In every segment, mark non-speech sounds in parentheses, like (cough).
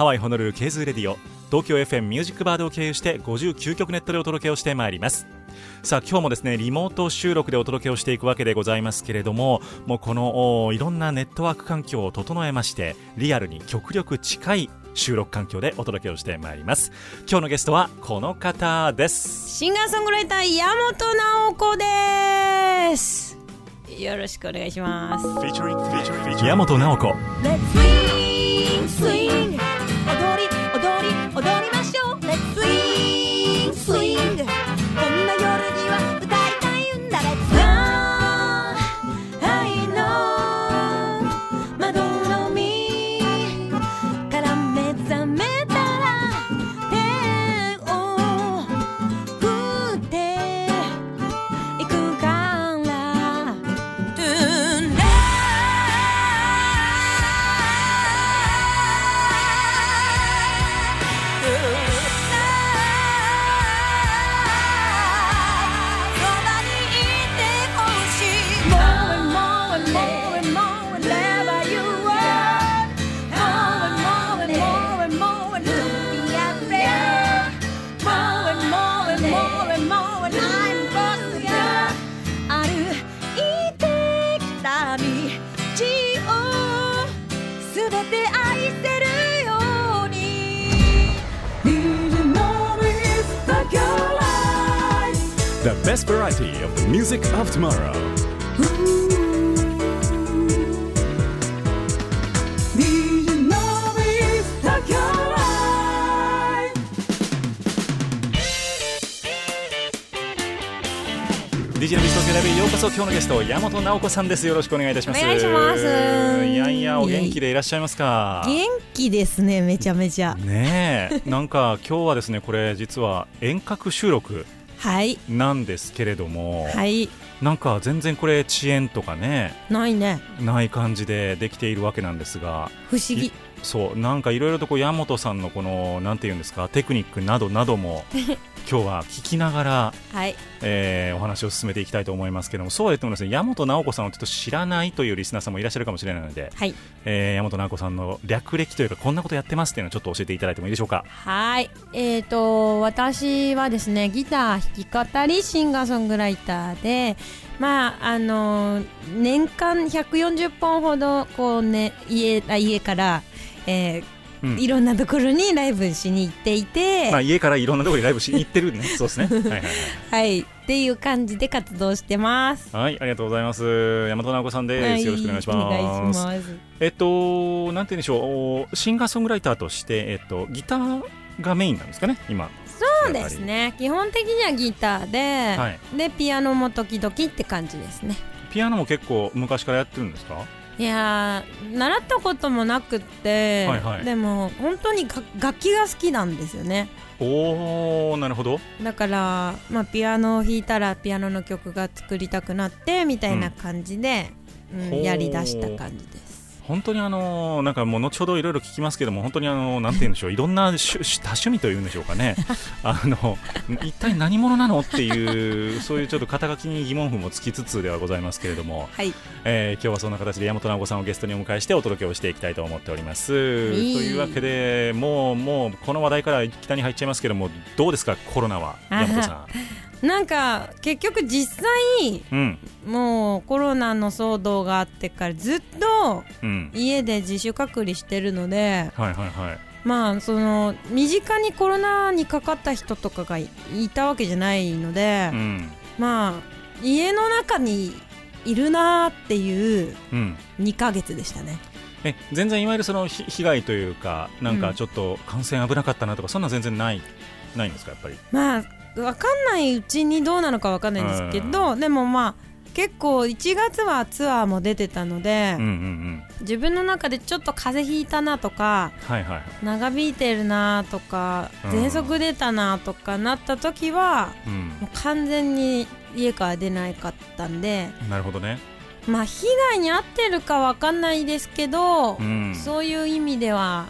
ハワイホノルルケーズレディオ東京 FM ミュージックバードを経由して59曲ネットでお届けをしてまいります。さあ今日もですねリモート収録でお届けをしていくわけでございますけれどももうこのいろんなネットワーク環境を整えましてリアルに極力近い収録環境でお届けをしてまいります。今日のゲストはこの方です。シンガーソングライター山本直子です。よろしくお願いします。山本直子。Let's swing swing 踊り踊り踊りましょう。Let's swing! The best variety of the music of tomorrow. DJ のビート東京ライブへようこそ今日のゲスト山本直子さんです。よろしくお願いいたします。お願いします。いやいやお元気でいらっしゃいますか？元気ですねめちゃめちゃ。ねえ。なんか今日はですねこれ実は遠隔収録はいなんですけれども、はい。なんか全然これ遅延とかねないね。ない感じでできているわけなんですが不思議。そうなんかいろいろとこう山本さんのこのなんていうんですかテクニックなどなども (laughs) 今日は聞きながら、はい。えーお話を進めていきたいと思いますけどもそうは言ってもですね山本直子さんをちょっと知らないというリスナーさんもいらっしゃるかもしれないので、はい。えー山本直子さんの略歴というかこんなことやってますっていうのをちょっと教えていただいてもいいでしょうか？はい。えーと私はですねギター弾き語りシンガーソングライターでまああの年間140本ほどこうね家あ家から、えーうんいろんなところにライブしに行っていて、まあ、家からいろんなところにライブしに行ってるねそうですね (laughs) はいはいはいはいっていう感じで活動してます。はい、ありがとうございます。山本直子さんです。はいよろしくお願いします。お願いします。えっと、なんて言うんでしょう、シンガーソングライターとして、えっと、ギターがメインなんですかね、今。そうですね。基本的にはギターで、はいでピアノも時々って感じですね。ピアノも結構昔からやってるんですか？いやー習ったこともなくって、はいはいでも本当にが楽器が好きなんですよね。おー、なるほど。だから、まあ、ピアノを弾いたらピアノの曲が作りたくなってみたいな感じで、うんほうやりだした感じです。本当にあのなんかもう後ほどいろいろ聞きますけども本当にあのなんて言うんでしょういろんな趣多趣味というんでしょうかね。(laughs) あの一体何者なのっていうそういうちょっと肩書きに疑問符もつきつつではございますけれども、はい、えー今日はそんな形で山本直子さんをゲストにお迎えしてお届けをしていきたいと思っております。いい。というわけでもうもうこの話題から北に入っちゃいますけどもどうですかコロナは山本さ (laughs) なんか結局実際ん。うんもうコロナの騒動があってからずっとうん家で自主隔離してるのではいはいはい。まあその身近にコロナにかかった人とかがいいたわけじゃないので、うんまあ家の中にいるなーっていううん。2ヶ月でしたねえ全然いわゆるそのひ被害というかなんかちょっと感染危なかったなとか、そんな全然ないないんですかやっぱり？まあ分かんないうちにどうなのか分かんないんですけど、でもまあ結構1月はツアーも出てたので、うんうんうん。自分の中でちょっと風邪ひいたなとかはいはい長引いてるなとかうん。喘息出たなとかなった時はうん。もう完全に家から出ないかったんでなるほどね。まあ被害に遭ってるか分かんないですけど、うん。そういう意味では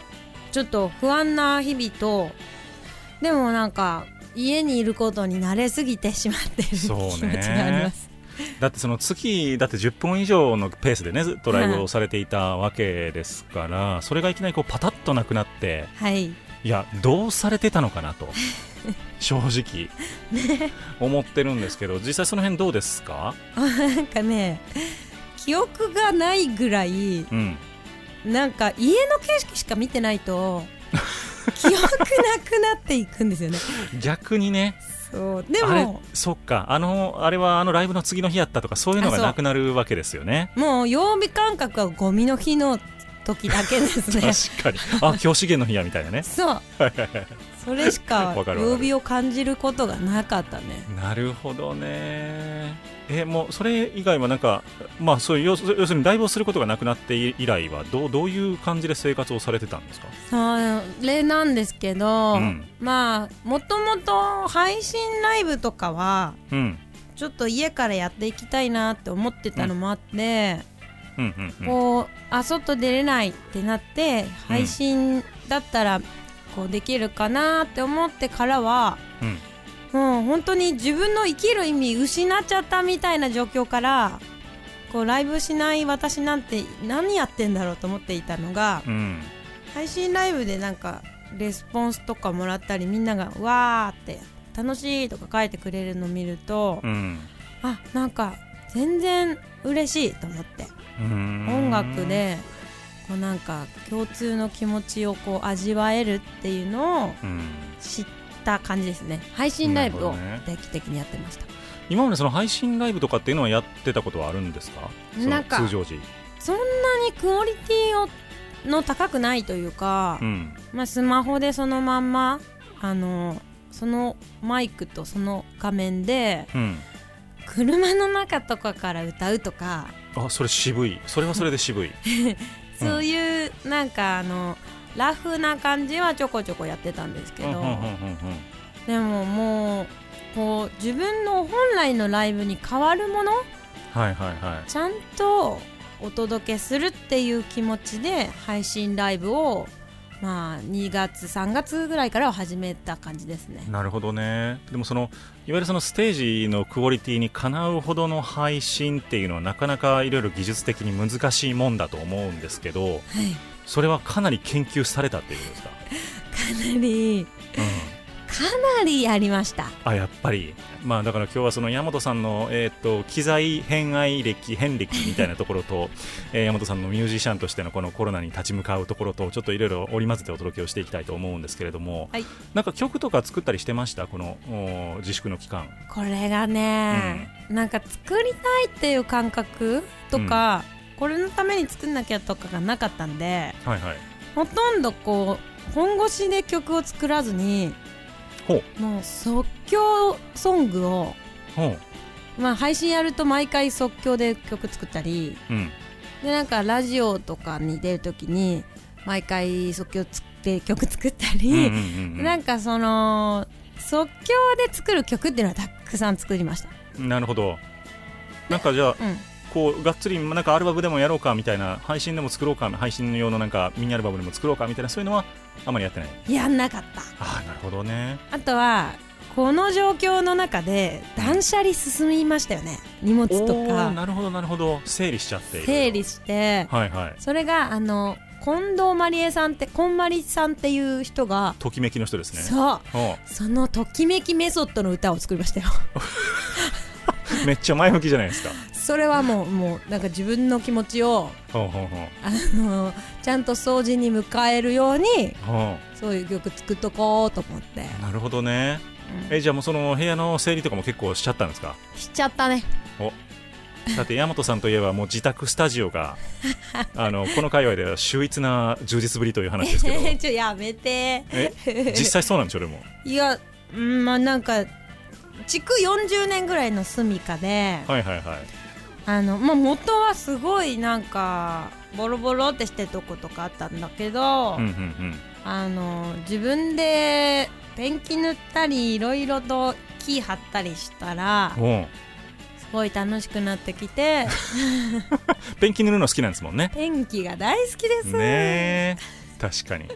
ちょっと不安な日々とでもなんか家にいることに慣れすぎてしまってる気そうね。持ちがあります。だってその月だって10本以上のペースでねずっとライブをされていたわけですからそれがいきなりこうパタッとなくなってはい、いやどうされてたのかなと (laughs) 正直、思ってるんですけど実際その辺どうですか？なんかね記憶がないぐらいうん。なんか家の景色しか見てないと (laughs) 記憶なくなっていくんですよね。逆にね。そう。であれもそっか。あのあれはあのライブの次の日やったとかそういうのがなくなるわけですよね。もう曜日感覚はゴミの日の時だけですね。確かに。あ今日資源の日やみたいなね。そうそれしか (laughs) 曜日を感じることがなかったね。なるほどね。えもうそれ以外はなんかまあそういう要す要するにライブをすることがなくなって以来はどうどういう感じで生活をされてたんですか？それなんですけど、うん。まあもともと配信ライブとかはうん。ちょっと家からやっていきたいなって思ってたのもあって、うん。こうあ外出れないってなって配信だったらこうできるかなって思ってからは、うん。もう本当に自分の生きる意味失っちゃったみたいな状況からこうライブしない私なんて何やってんだろうと思っていたのがうん。配信ライブでなんかレスポンスとかもらったりみんなが「わー」って「楽しい」とか書いてくれるのを見ると、うん。あなんか全然嬉しいと思って。うん。音楽でこうなんか共通の気持ちをこう味わえるっていうのをうん知った感じですね。配信ライブを定期的にやってました。今までその配信ライブとかっていうのはやってたことはあるんですか？なんか通常時。そんなにクオリティをの高くないというか、うん。まあ、スマホでそのまんまあのそのマイクとその画面でうん。車の中とかから歌うとか。あそれ渋い。それはそれで渋い (laughs) そういうなんかあのラフな感じはちょこちょこやってたんですけど、でももうこう自分の本来のライブに変わるものはいはいはちゃんとお届けするっていう気持ちで配信ライブをまあ2月3月ぐらいからは始めた感じですね。いなるほどね。でもそのいわゆるそのステージのクオリティにかなうほどの配信っていうのはなかなかいろいろ技術的に難しいもんだと思うんですけどはい。それはかなり研究されたっていうことですか、(laughs) かなり。うんかなりやりました。あやっぱり、まあ、だから今日はその山本さんの、えー、と機材偏愛歴、遍歴みたいなところと、(laughs) えー山本さんのミュージシャンとしてのこのコロナに立ち向かうところとちょっといろいろ織り交ぜてお届けをしていきたいと思うんですけれども、はい。なんか曲とか作ったりしてました、このお自粛の期間。これがね、なんか作りたいっていう感覚とか、これのために作んなきゃとかがなかったんではいはい、ほとんどこう本腰で曲を作らずにもう即興ソングを、ほまあ、配信やると毎回即興で曲作ったりう、うん。でなんかラジオとかに出るときに毎回即興つって曲作ったり、うんうんうんうん。なんかその即興で作る曲っていうのはたくさん作りました。なるほど。なんかじゃあ、うんこうがっつりなんかアルバムでもやろうかみたいな配信でも作ろうか配信用のなんかミニアルバムでも作ろうかみたいなそういうのはあまりやってない。やんなかったああなるほどね。あとはこの状況の中で断捨離進みましたよね。荷物とか。なるほどなるほど。整理しちゃって整理して。はいはい。それがあの近藤まりえさんってこんまりさんっていう人がときめきの人ですね。そう。そのときめきメソッドの歌を作りましたよ。(laughs) めっちゃ前向きじゃないですかそれはもうもうなんか自分の気持ちをほうほうほう。あのちゃんと掃除に迎えるようにほそういう曲作っとこうと思って、うなるほどね。うん。えじゃあもうその部屋の整理とかも結構しちゃったんですか？しちゃったね。だって大和さんといえばもう自宅スタジオが (laughs) あのこの界隈では秀逸な充実ぶりという話ですけど。(laughs) ちょやめて。え？実際そうなんでしょでも。いやうんまあなんか築40年ぐらいの住処で、はいはいはいあのまあ、元はすごいなんかボロボロってしてるとことかあったんだけど、うんうんうん。あの自分でペンキ塗ったりいろいろと木貼ったりしたらすごい楽しくなってきて。(laughs) ペンキ塗るの好きなんですもんね。ペンキが大好きです、ねえ。確かに。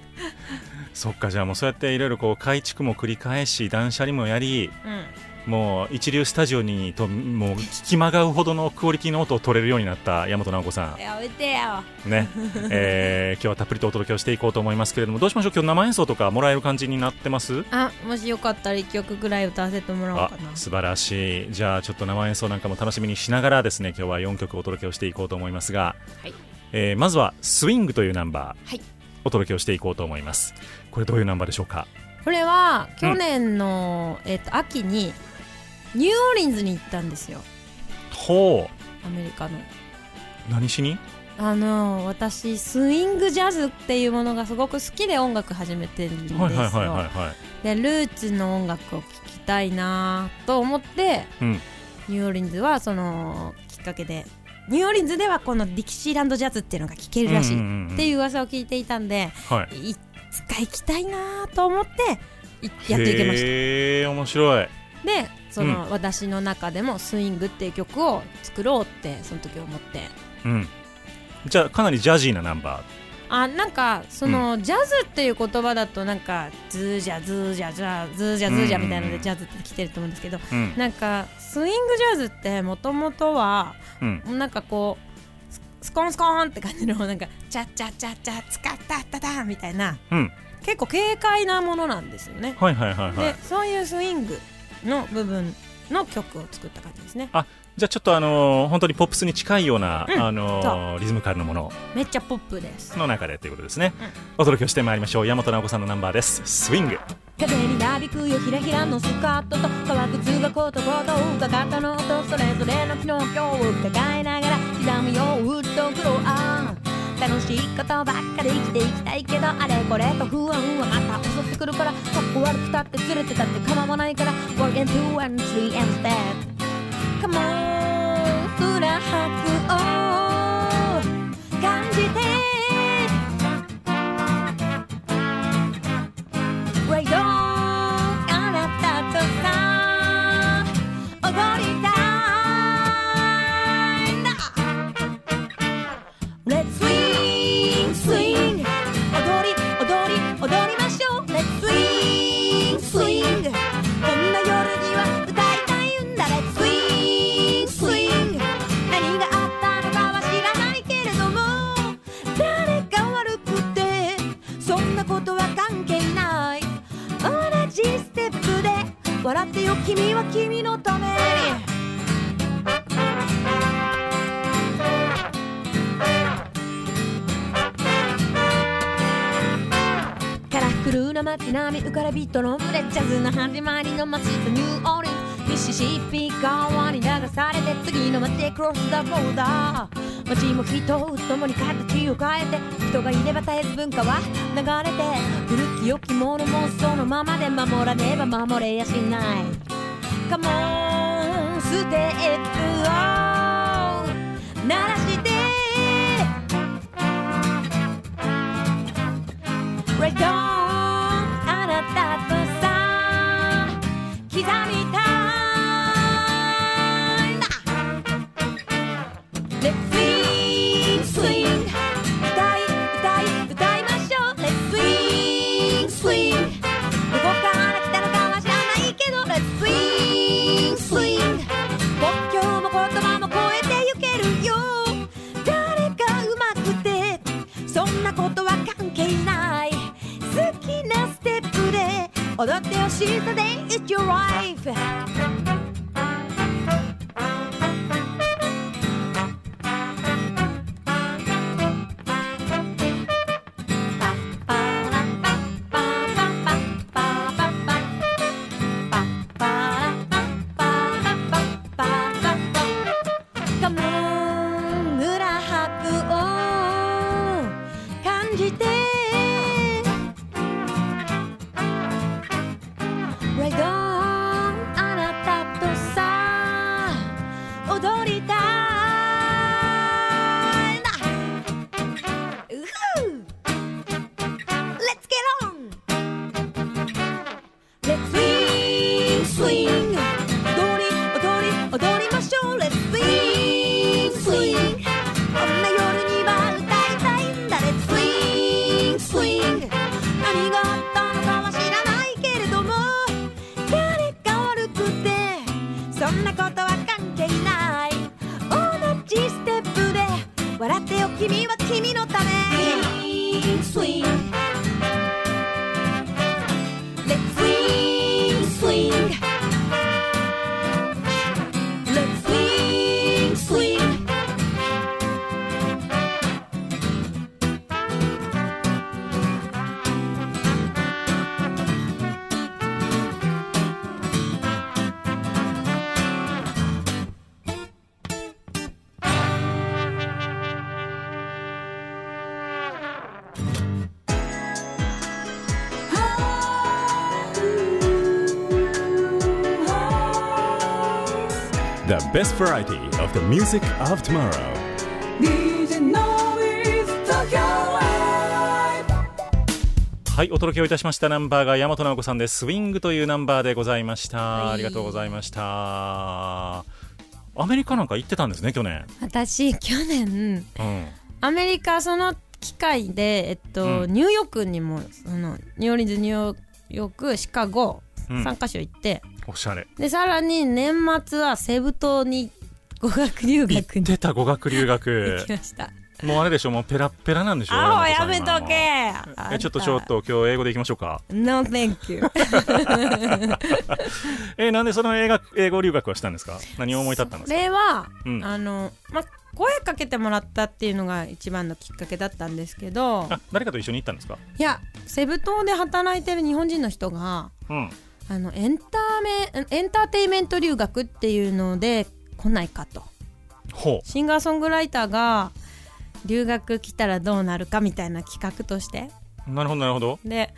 そっかじゃあもうそうやっていろいろこう改築も繰り返し断捨離もやりうんもう一流スタジオにともう聞きまがうほどのクオリティの音を取れるようになった大和直子さやめてよ。んね、えー (laughs) 今日はたっぷりとお届けをしていこうと思いますけれどもどうしましょう？今日生演奏とかもらえる感じになってます？あもしよかったら1曲ぐらい歌わせてもらおうあかな。素晴らしい。じゃあちょっと生演奏なんかも楽しみにしながらですね今日は4曲お届けをしていこうと思いますが、はい。えーまずは「スイング」というナンバー、はい。お届けをしていこうと思います。これどういうナンバーでしょうか？これは去年の、えっと秋にニューオーリンズに行ったんですよ。ほアメリカの。う何しに？あの私スイングジャズっていうものがすごく好きで音楽始めてるんですよ、はいはいはいはいはい。でルーツの音楽を聴きたいなと思ってうん。ニューオーリンズはそのきっかけでニューオーリンズではこのディキシーランドジャズっていうのが聴けるらしいっていう噂を聞いていたんで、はい。いつか行きたいなと思っていやっと行けました。へえ面白いでその、う私の中でもスイングっていう曲を作ろうってその時思って。うん。じゃあかなりジャジーなナンバあなんかその、ジャズっていう言葉だとなんかズージャズージャズャズージャズージャみたいなのでジャズって来てると思うんですけど、ーうん。なんかスイングジャズってもともとはうん。なんかこうススコンスコーンって感じのなんかチャッチャッチャッチャッツカッタッタタンみたいなうん。結構軽快なものなんですよね、はいはいはいはい。でそういうスイングの部分の曲を作った感じですね。じゃあちょっとあのー本当にポップスに近いような、うん。あのーリズム感のもの。めっちゃポップです。の中でということですね、お届けをしてまいりましょう。大和直子さんのナンバーです。スイング風になびくよひらひらのスカートと革靴がコートコートかかったのとそれぞれの昨日今日を伺いながら刻むよウッドグローあー楽しいことばっかで生きていきたいけどあれこれ。と不安はまた襲ってくるからかっこ悪くたってずれてたって構わないから Work and two and three and step Come on 裏拍を笑ってよ君は君のため。にカラフルな街並み浮かれ人の群れジャズの始まりの街とニューオーリンズミシシッピ川に流されて次の街へクロスザボーダー街も人を共に形を変えて人がいれば絶えず文化は流れて古き良きものもそのままで守らねば守れやしない。Come on ステップを鳴らして Let's swing swing 歌い歌い歌いましょう。Let's swing swing どこから来たのかは知らないけど。Let's swing swing 国境も言葉も超えてゆけるよ。誰がうまくて。そんなことは関係ない。好きなステップで。踊ってよしいさで。It's your life. Best variety of the music of tomorrow」DJ Noise Tokyo Live はいお届けをいたしましたナンバーが大和直子さんでスウィングというナンバーでございました、はい。ありがとうございました。アメリカなんか行ってたんですね去年。私去年。うん。アメリカその機会で、えっとうん。ニューヨークにもそのニューオーリンズニューヨークシカゴうん。3カ所行って、おしゃれ。でさらに年末はセブ島に語学留行学に。ってた語学留行学きました。もうあれでしょ？もうペラッペラなんでしょ？あほ大和さんやめと今け。えちょっとちょっと今日英語でいきましょうか。No thank you. (laughs) えなんでその英学英語留学はしたんですか？何を思い立ったんですそかれは、うん。あのま声かけてもらったっていうのが一番のきっかけだったんですけど。あ誰かと一緒に行ったんですか？いやセブ島で働いてる日本人の人がうんあのエンターメエンターテインメント留学っていうので来ないかと。ほシンガーソングライターが留学来たらどうなるかみたいな企画として。うなるほどなるほど。で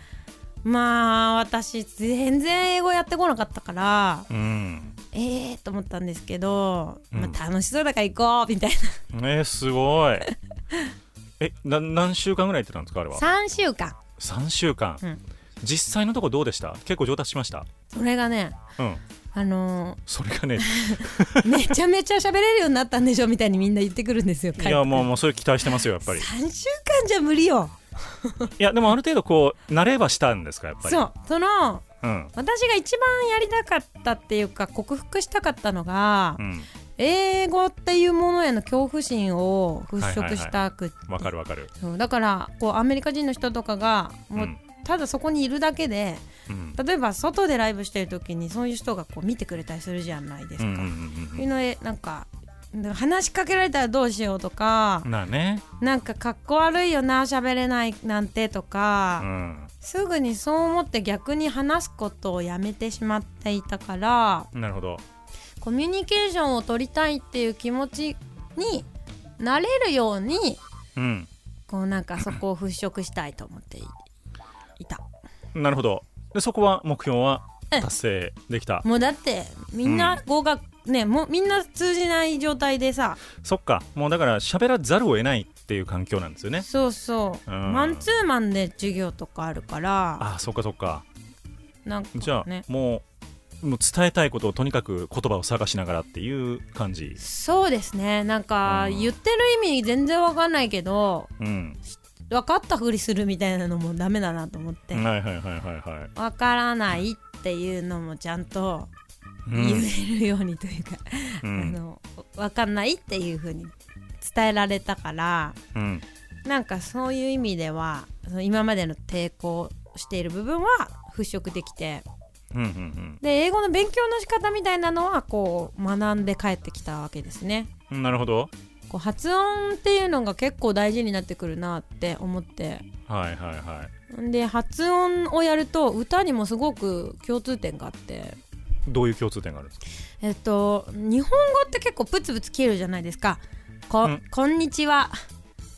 まあ私全然英語やってこなかったからうん。ええー、と思ったんですけど、うん。まあ、楽しそうだから行こうみたいえー、すごい。(laughs) えな何週間ぐらい行ってたんですかあれは？な3週間。3週間、うん実際のとこどうでした？結構上達しました？それがねうん。あのそれがねー (laughs) めちゃめちゃ喋れるようになったんでしょみたいにみんな言ってくるんですよ (laughs) いやもうもうそれ期待してますよやっぱり。3週間じゃ無理よ。(laughs) いやでもある程度こう慣ればしたんですかやっぱり？そう。そのうん。私が一番やりたかったっていうか克服したかったのが、うん。英語っていうものへの恐怖心を払拭したくって、わかるわかる。そう。だからこうアメリカ人の人とかがもう、うんただそこにいるだけでうん。例えば外でライブしてる時にそういう人がこう見てくれたりするじゃないですか。いうのでなんか話しかけられたらどうしようとかね。なんかかっこ悪いよな喋れないなんてとか、うん。すぐにそう思って逆に話すことをやめてしまっていたからなるほど。コミュニケーションを取りたいっていう気持ちになれるようにうん。こうなんかそこを払拭したいと思っていいた。なるほど。でそこは目標はうん。達成できた。もうだってみんな合格、ねもうみんな通じない状態でさ。そっか。もうだから喋らざるを得ないっていう環境なんですよね。そうそう、うん。マンツーマンで授業とかあるから。あそっかそっか。なんかじゃあ、ねもうもう伝えたいことをとにかく言葉を探しながらっていう感じ。そうですね。なんかうん。言ってる意味全然わかんないけどうん分かったふりするみたいなのもダメだなと思って、はいはいはいはいはい。わからないっていうのもちゃんとうん。言えるようにというか、あうん。のわかんないっていうふうに伝えられたからうん。なんかそういう意味ではその今までの抵抗している部分は払拭できてうんうん。で英語の勉強の仕方みたいなのはこう学んで帰ってきたわけですね。うんなるほどこう発音っていうのが結構大事になってくるなって思って。はいはいはい。で発音をやると歌にもすごく共通点があって。どういう共通点があるんですか？えっと日本語って結構プツプツ切るじゃないですか。こ,、うん。こんにちは。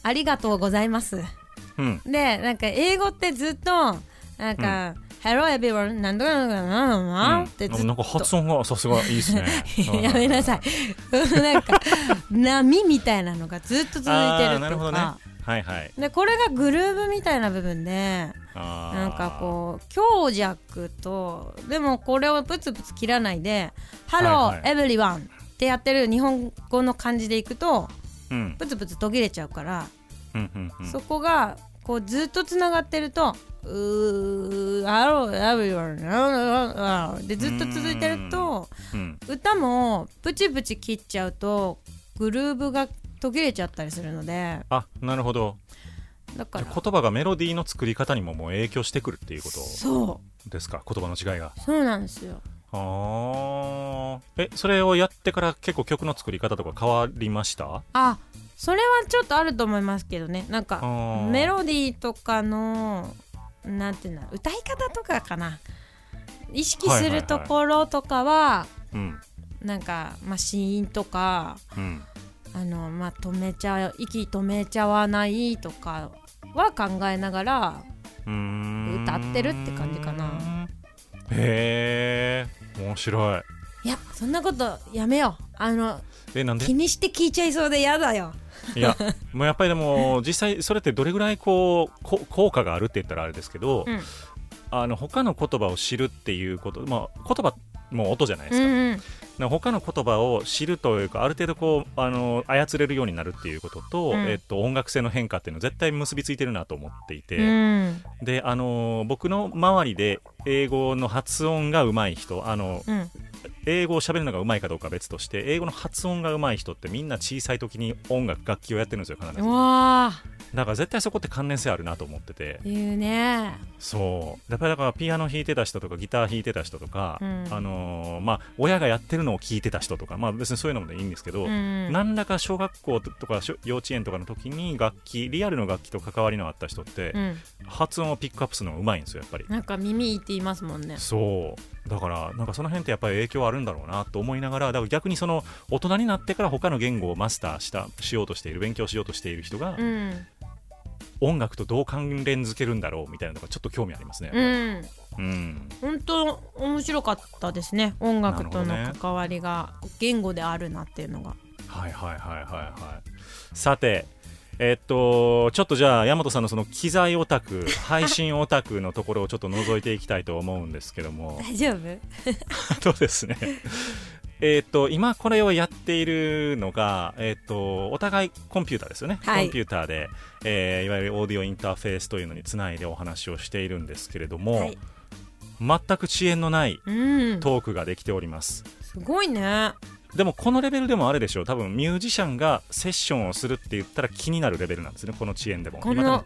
ありがとうございます。うん。でなんか英語ってずっとなんか、Hello everyone. なんとかなんとかなんとかってずっと。なんか発音がさすがいいですね。(laughs) やめなさい。(laughs) なんか波みたいなのがずっと続いてるなるほどね。か、はいはい。でこれがグルーブみたいな部分でなんかこう強弱とでもこれをプツプツ切らないで「Hello はいはい。everyone」ってやってる日本語の漢字でいくとうん。プツプツ途切れちゃうから、うんうんうん。そこがこうずっとつながってると「うー Hello everyone」でずっと続いてるとうん。歌もプチプチ切っちゃうとグルーブが途切れちゃったりするので。あなるほど。だから。言葉がメロディーの作り方にももう影響してくるっていうこと？そですか？言葉の違いが。うそうなんですよ。あー。えそれをやってから結構曲の作り方とか変わりました？あそれはちょっとあると思いますけどね。なんかメロディーとかのなんていうんだろう歌い方とかかな。意識するところとかは,、うん。なんか、まあ、子音とかうん。あの、まあ、止めちゃ息止めちゃわないとかは考えながら歌ってるって感じかな。へえ面白い。いやそんなことやめよう。あのえなんで？気にして聞いちゃいそうで嫌だよいやもうやっぱりでも実際それってどれぐらいこうこ効果があるって言ったらあれですけど、うん。あの他の言葉を知るっていうことまあ言葉も音じゃないですか,、うんうん。他の言葉を知るというかある程度こうあの操れるようになるっていうことと、うん。えっと、音楽性の変化っていうのは絶対結びついてるなと思っていて、うん。であの僕の周りで英語の発音が上手い人あのうん英語を喋るのがうまいかどうかは別として英語の発音がうまい人ってみんな小さい時に音楽楽器をやってるんですよ必ず。だから絶対そこって関連性あるなと思ってて。ー言うね。そう。やっぱりだからピアノ弾いてた人とかギター弾いてた人とか、うん。あのーまあ親がやってるのを聞いてた人とかまあ別にそういうのもいいんですけど、うん。何らか小学校とか小幼稚園とかの時に楽器リアルの楽器と関わりのあった人って、うん。発音をピックアップするのが上手いんですよやっぱり。なんか耳いいって言いますもんね。そう。だからなんかその辺ってやっぱり影響あるんだろうなと思いながらだから逆にその大人になってから他の言語をマスターしたしようとしている勉強しようとしている人が、うん音楽とどう関連づけるんだろうみたいなのがちょっと興味ありますね。うんうん、本当面白かったですね音楽との関わりが言語であるなっていうのがはいはいはいはいはい。さて、えっと、ちょっとじゃあ、大和さんのその機材オタク、(laughs) 配信オタクのところをちょっと覗いていきたいと思うんですけども、大丈夫？(laughs) そうですね？えっと、今これをやっているのが、えっと、お互いコンピューターですよね。はい。コンピューターで、えーいわゆるオーディオインターフェースというのにつないでお話をしているんですけれども、はい。全く遅延のないうん。トークができております。すごいね。でもこのレベルでもあれでしょう。多分ミュージシャンがセッションをするって言ったら気になるレベルなんですね。この遅延でも。この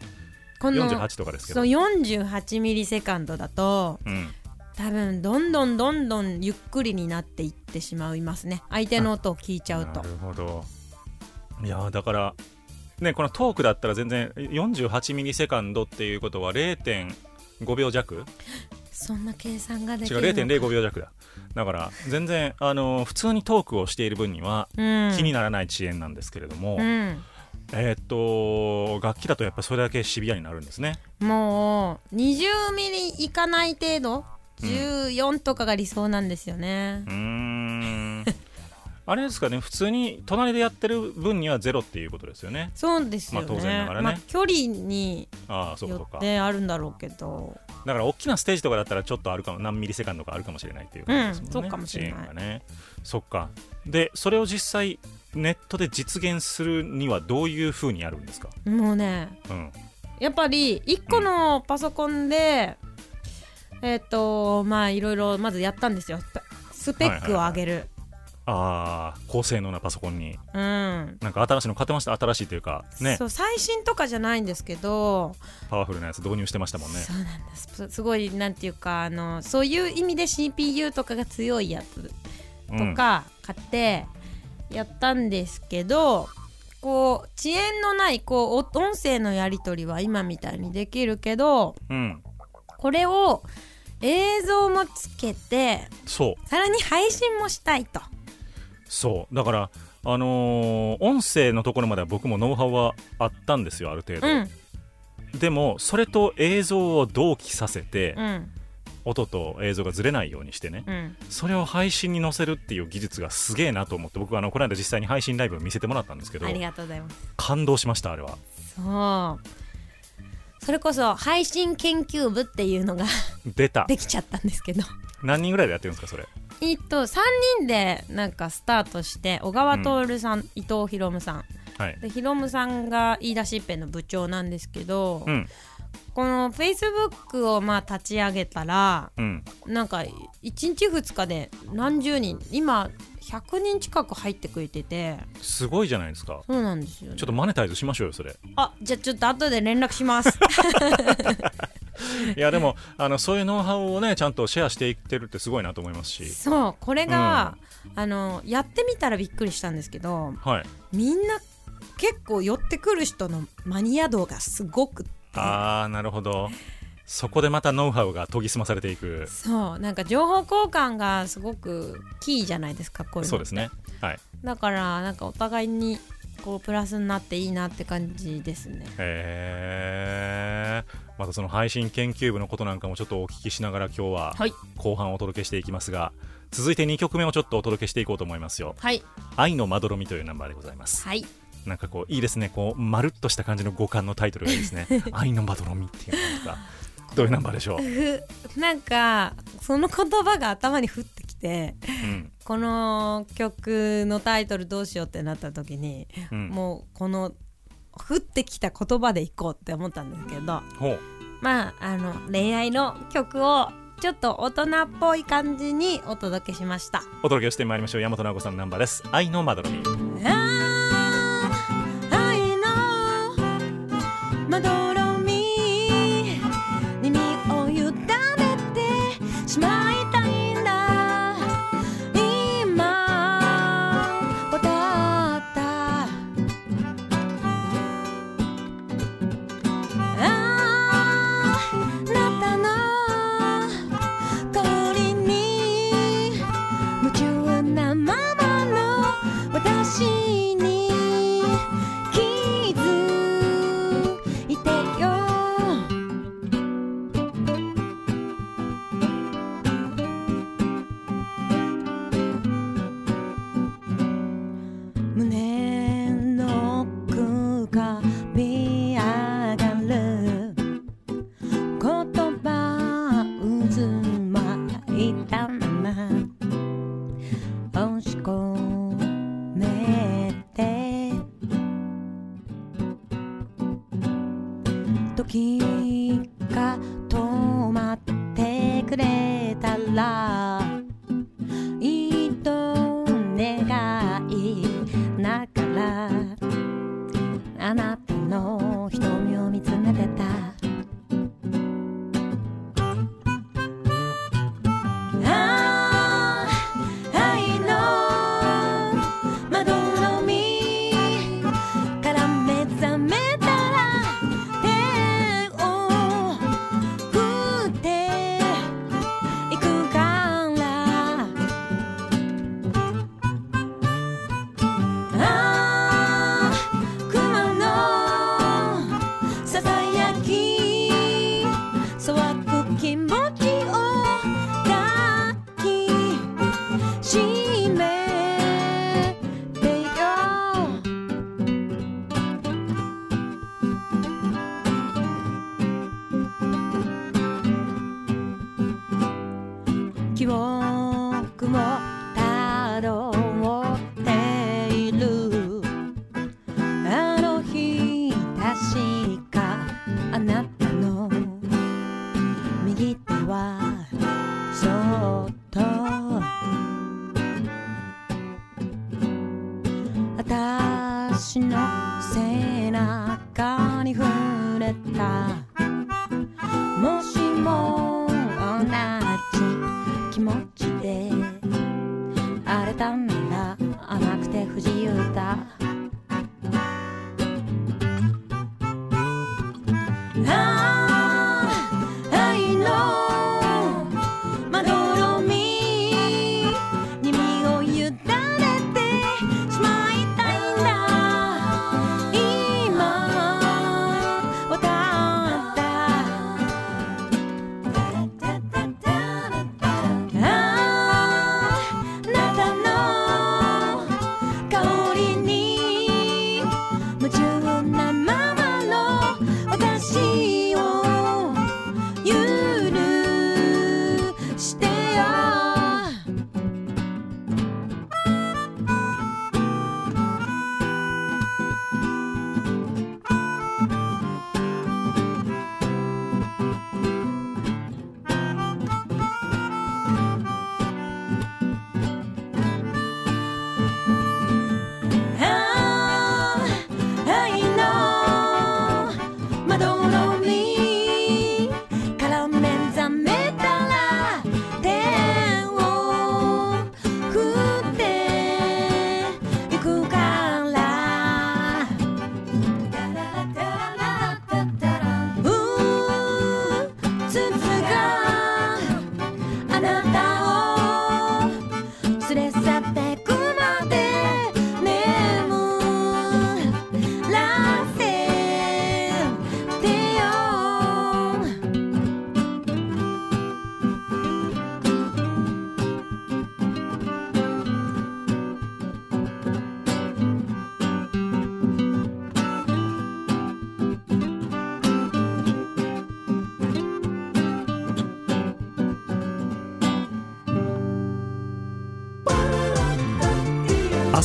こ今多分の48とかですけど。そう48ミリセカンドだとうん、多分どんどんどんどんゆっくりになっていってしまいますね。相手の音を聞いちゃうと。なるほど。いやーだからねこのトークだったら全然48ミリセカンドっていうことは0.5秒弱？そんな計算ができ違うるのか0.05秒弱だ。だから全然あのー普通にトークをしている分にはうん。気にならない遅延なんですけれども、うん。えーっと楽器だとやっぱりそれだけシビアになるんですね。もう20ミリいかない程度？うん14とかが理想なんですよね。うーん。あれですかね普通に隣でやってる分にはゼロっていうことですよね。そうですよね,、まあ当然ながらね。まあ距離にああそうかそうか。よってあるんだろうけど。だから大きなステージとかだったらちょっとあるかも何ミリセカンドかあるかもしれないっていうことですもんね、うんそうかもしれない。ね。そっか。でそれを実際ネットで実現するにはどういうふうにやるんですか？もうねうん。やっぱり1個のパソコンで、えっ、とまあいろいろまずやったんですよ。スペックを上げる、ああ高性能なパソコンに。うん。なんか新しいの買ってました？新しいというかね。そう最新とかじゃないんですけど、パワフルなやつ導入してましたもんね。そうなんです。すすごいなんていうかあのそういう意味で CPU とかが強いやつとか買ってやったんですけど、こう遅延のないこうお音声のやり取りは今みたいにできるけどうん、うん、これを映像もつけてそう。さらに配信もしたいと。そう。だからあのー音声のところまでは僕もノウハウはあったんですよある程度、うん。でもそれと映像を同期させて、うん。音と映像がずれないようにしてね、うん。それを配信に載せるっていう技術がすげえなと思って僕はあのこの間実際に配信ライブを見せてもらったんですけどありがとうございます。感動しましたあれは。そうそれこそ配信研究部っていうのが出た。できちゃったんですけど。何人ぐらいでやってるんですかそれ？えっと3人でなんかスタートして小川徹さん、伊藤博夢さん。はい。でヒロムさんが言い出しっぺの部長なんですけど、うん。このフェイスブックをまあ立ち上げたらうん。なんか1日2日で何十人今100人近く入ってくれてて。すごいじゃないですか。そうなんですよ、ね、ちょっとマネタイズしましょうよそれ。あじゃあちょっと後で連絡します。(laughs) いやでもあのそういうノウハウをねちゃんとシェアしていってるってすごいなと思いますし。そうこれが、あのやってみたらびっくりしたんですけどはい。みんな結構寄ってくる人のマニア度がすごくああなるほどそこでまたノウハウが研ぎ澄まされていく。そうなんか情報交換がすごくキーじゃないですかこういうのそうですね。はい。だからなんかお互いにこうプラスになっていいなって感じですね。へえまたその配信研究部のことなんかもちょっとお聞きしながら今日ははい。後半お届けしていきますが続いて2曲目をちょっとお届けしていこうと思いますよ。はい「愛のまどろみ」というナンバーでございます。はい。なんかこういいですね。こうまるっとした感じの五感のタイトルがいいですね「(laughs) 愛のまどろみ」っていうのがどういうナンバーでしょう、ふなんかその言葉が頭に降ってきてうん。この曲のタイトルどうしようってなった時に、うん、もうこの降ってきた言葉でいこうって思ったんですけどまああの恋愛の曲をちょっと大人っぽい感じにお届けしました。お届けしてまいりましょう。大和直子さんのナンバーです「愛のまどろみ」愛のまどろ時が止まってくれたら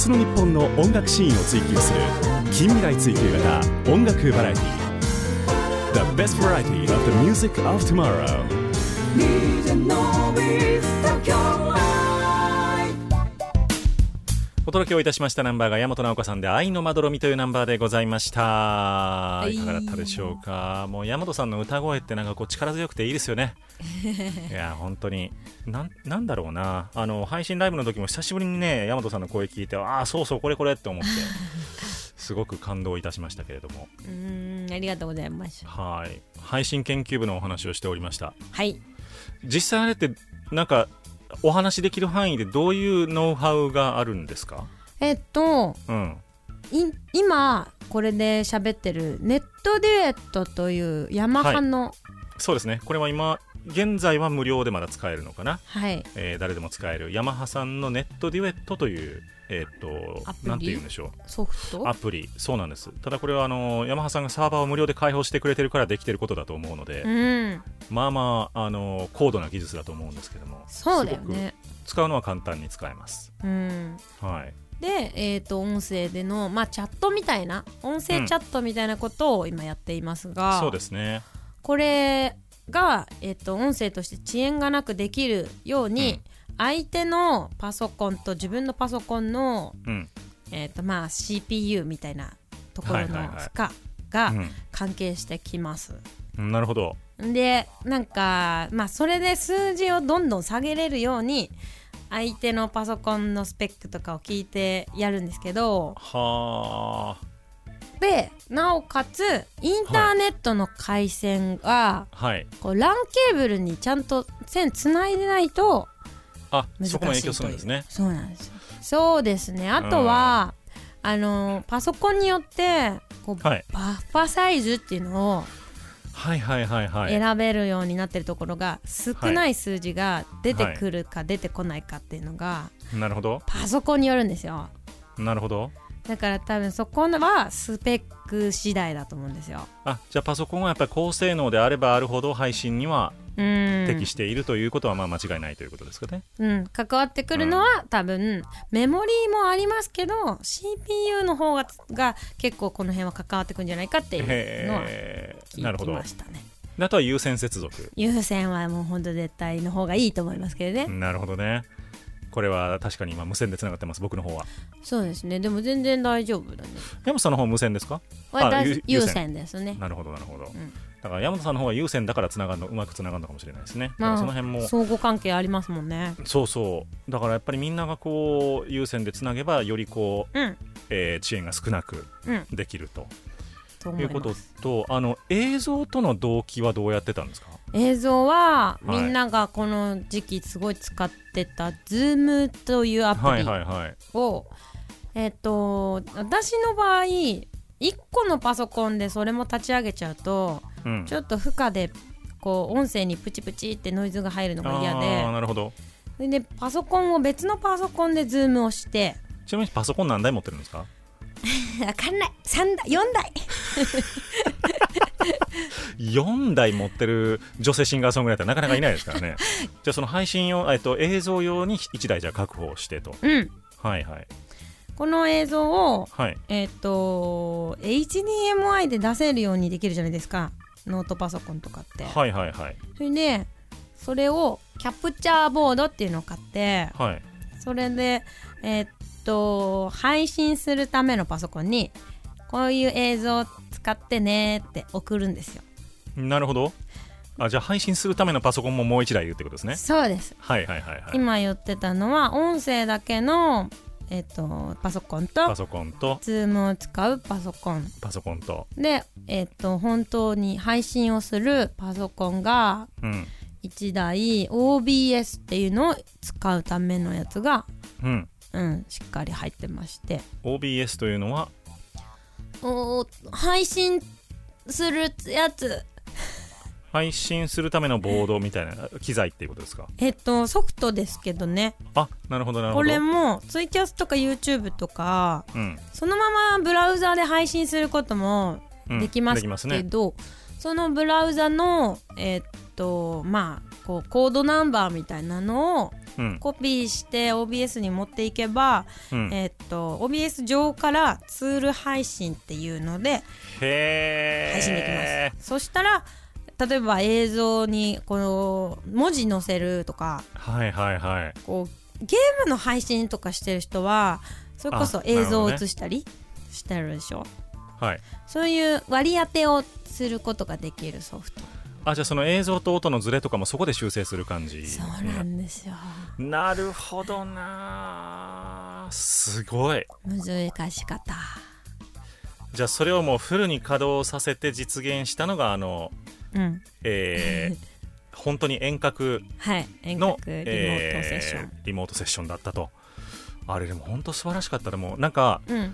日の日本の音楽シーンを追求する近未来追求型音楽バラエティ The best variety of the music of tomorrow 届けをいたしました。ナンバーが大和直子さんで愛のまどろみというナンバーでございました。い。いかがだったでしょうか？もう大和さんの歌声ってなんかこう力強くていいですよね。(laughs) いや本当に。なんなんだろうな。あの配信ライブの時も久しぶりにね大和さんの声聞いてああそうそうこれこれって思って (laughs) すごく感動いたしましたけれども。うーんありがとうございます。はい。配信研究部のお話をしておりました。はい。実際あれってなんかお話できる範囲でどういうノウハウがあるんですか？えっとうん。い今これで喋ってるネットデュエットというヤマハのそうですね。これは今現在は無料でまだ使えるのかな、はい、えー誰でも使える。ヤマハさんのネットデュエットというえーっとアプリ？なんて言うんでしょソフト？うアプリ。そうなんです。ただこれはあのヤマハさんがサーバーを無料で開放してくれてるからできてることだと思うので、うん。まあまああの高度な技術だと思うんですけどもそうだよね。使うのは簡単に使えます。うん。はい。で、えー、と音声での、まあ、チャットみたいな音声チャットみたいなことを今やっていますが、そうですね。これが、えー、と音声として遅延がなくできるように、相手のパソコンと自分のパソコンの、うん。えーとまあ、CPU みたいなところの負荷がう関係してきます。ん。なるほど。でなんかまあそれで数字をどんどん下げれるように相手のパソコンのスペックとかを聞いてやるんですけどはでなおかつインターネットの回線が、あはい。こう LAN ケーブルにちゃんと線つないでないとあ難しいそこも影響するんですね。そうなんですよ。そうですね。あとは、あのパソコンによってこう、はい。バッファサイズっていうのをはいはいはいはい。選べるようになってるところが少ない数字が出てくるか出てこないかっていうのがなるほど。パソコンによるんですよ。なるほどだから多分そこはスペック次第だと思うんですよ。あじゃあパソコンはやっぱり高性能であればあるほど配信にはうん。適しているということはまあ間違いないということですかね、うん、関わってくるのは、多分メモリーもありますけど CPU の方がが結構この辺は関わってくるんじゃないかっていうのは聞きほどましたね。であとは優先接続。優先はもうほんと絶対の方がいいと思いますけどね、なるほどねこれは確かに今無線でつながってます僕の方は。そうですね。でも全然大丈夫だね。山本さんの方無線ですか？優先先ですね。なるほどなるほど、ん。だから山本さんの方は優先だからつながるのうまくつながるのかもしれないですね、だかまあらその辺も。相互関係ありますもんね。そうそう。だからやっぱりみんながこう優先でつなげばよりこう、うん。えー遅延が少なくうん。できると。と思いいうこととあの映像との同期はどうやってたんですか？映像ははい。みんながこの時期すごい使ってた Zoom というアプはいリをえっと私の場合1個のパソコンでそれも立ち上げちゃうとうん。ちょっと負荷でこう音声にプチプチってノイズが入るのが嫌で。なるほど。でパソコンを別のパソコンで Zoom をして。ちなみにパソコン何台持ってるんですか？わかんない。3台4台。4台持ってる女性シンガーソングライターなかなかいないですからね。(laughs) じゃあその配信用、えっと、映像用に1台じゃあ確保してと。うん。はいはい。この映像をはい。えっと HDMI で出せるようにできるじゃないですか。ノートパソコンとかって。はいはいはい。それでそれをキャプチャーボードっていうのを買ってはい。それでえっと配信するためのパソコンにこういう映像を使ってねって送るんですよ。なるほど。あじゃあ配信するためのパソコンももう1台いるってことですね。そうです。はいはいはいはい。今言ってたのは音声だけのえっとパソコンとパソコンと Zoom を使うパソコン。パソコンと。でえっと本当に配信をするパソコンがうん。1台 OBS っていうのを使うためのやつが、うんうん、しっかり入ってまして。OBS というのは？おー配信するやつ。配信するためのボードみたいな機材っていうことですか？えっとソフトですけどね。あなるほどなるほこどれもツイキャスとか YouTube とかうん。そのままブラウザで配信することもうんできますできますね。けど、そのブラウザのえっとまあこうコードナンバーみたいなのをうん。コピーして OBS に持っていけば、うん。えっと OBS 上からツール配信っていうので配信できます、そしたら例えば映像にこの文字載せるとかはいはいはい。こうゲームの配信とかしてる人はそれこそあ映像を映したりしてるでしょ？はい。そういう割り当てをすることができるソフトあじゃあその映像と音のズレとかもそこで修正する感じ。そうなんですよ。なるほどな。すごい。難しかった。じゃあそれをもうフルに稼働させて実現したのがあのうん。えー (laughs) 本当に遠隔はい遠の隔リモートセッション、えーリモートセッションだったと。あれでも本当素晴らしかった。でもうなんかうん。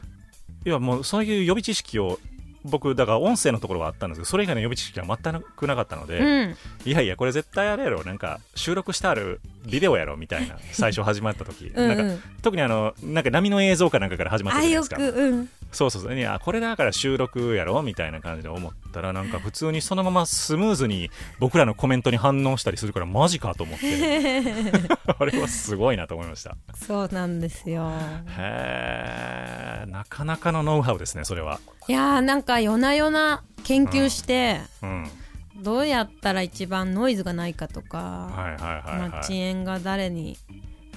いやもうそういう予備知識を僕だから音声のところはあったんですけどそれ以外の予備知識は全くなかったので、うん。いやいやこれ絶対あれやろなんか収録してあるビデオやろみたいな (laughs) 最初始まった時。うん。うなんかん特にあのなんか波の映像かなんかから始まったじゃないですか。くうんそうそうそう。いやこれだから収録やろみたいな感じで思ったらなんか普通にそのままスムーズに僕らのコメントに反応したりするからマジかと思って。(laughs) あれはすごいなと思いましたそうなんですよ。へえなかなかのノウハウですねそれは。いやーなんか夜な夜な研究して、うん。どうやったら一番ノイズがないかとか、遅はい、延が誰に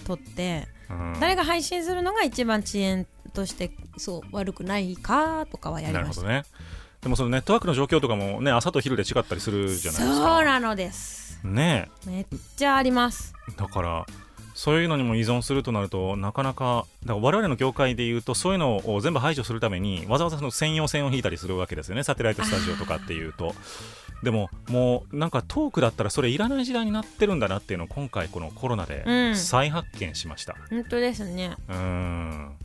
とって、うん。誰が配信するのが一番遅延としてそう悪くないかとかはやりました。なるほどね。でもそのネットワークの状況とかもね朝と昼で違ったりするじゃないですそうかなのです。ね。めっちゃあります。えだからそういうのにも依存するとなるとなかなかだから我々の業界でいうとそういうのを全部排除するためにわざわざその専用線を引いたりするわけですよね。サテライトスタジオとかっていうと。でももうなんかトークだったらそれいらない時代になってるんだなっていうのを今回このコロナでうん。再発見しました。本当ですね。うーん。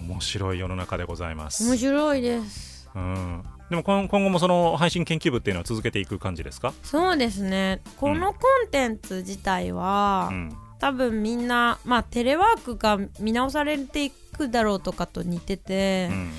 面白い世の中でございます。面白いです。うん。でも今今後もその配信研究部っていうのは続けていく感じですか、そうですね。このコンテンツ自体は、うん多分みんな、まあ、テレワークが見直されていくだろうとかと似てて、うん。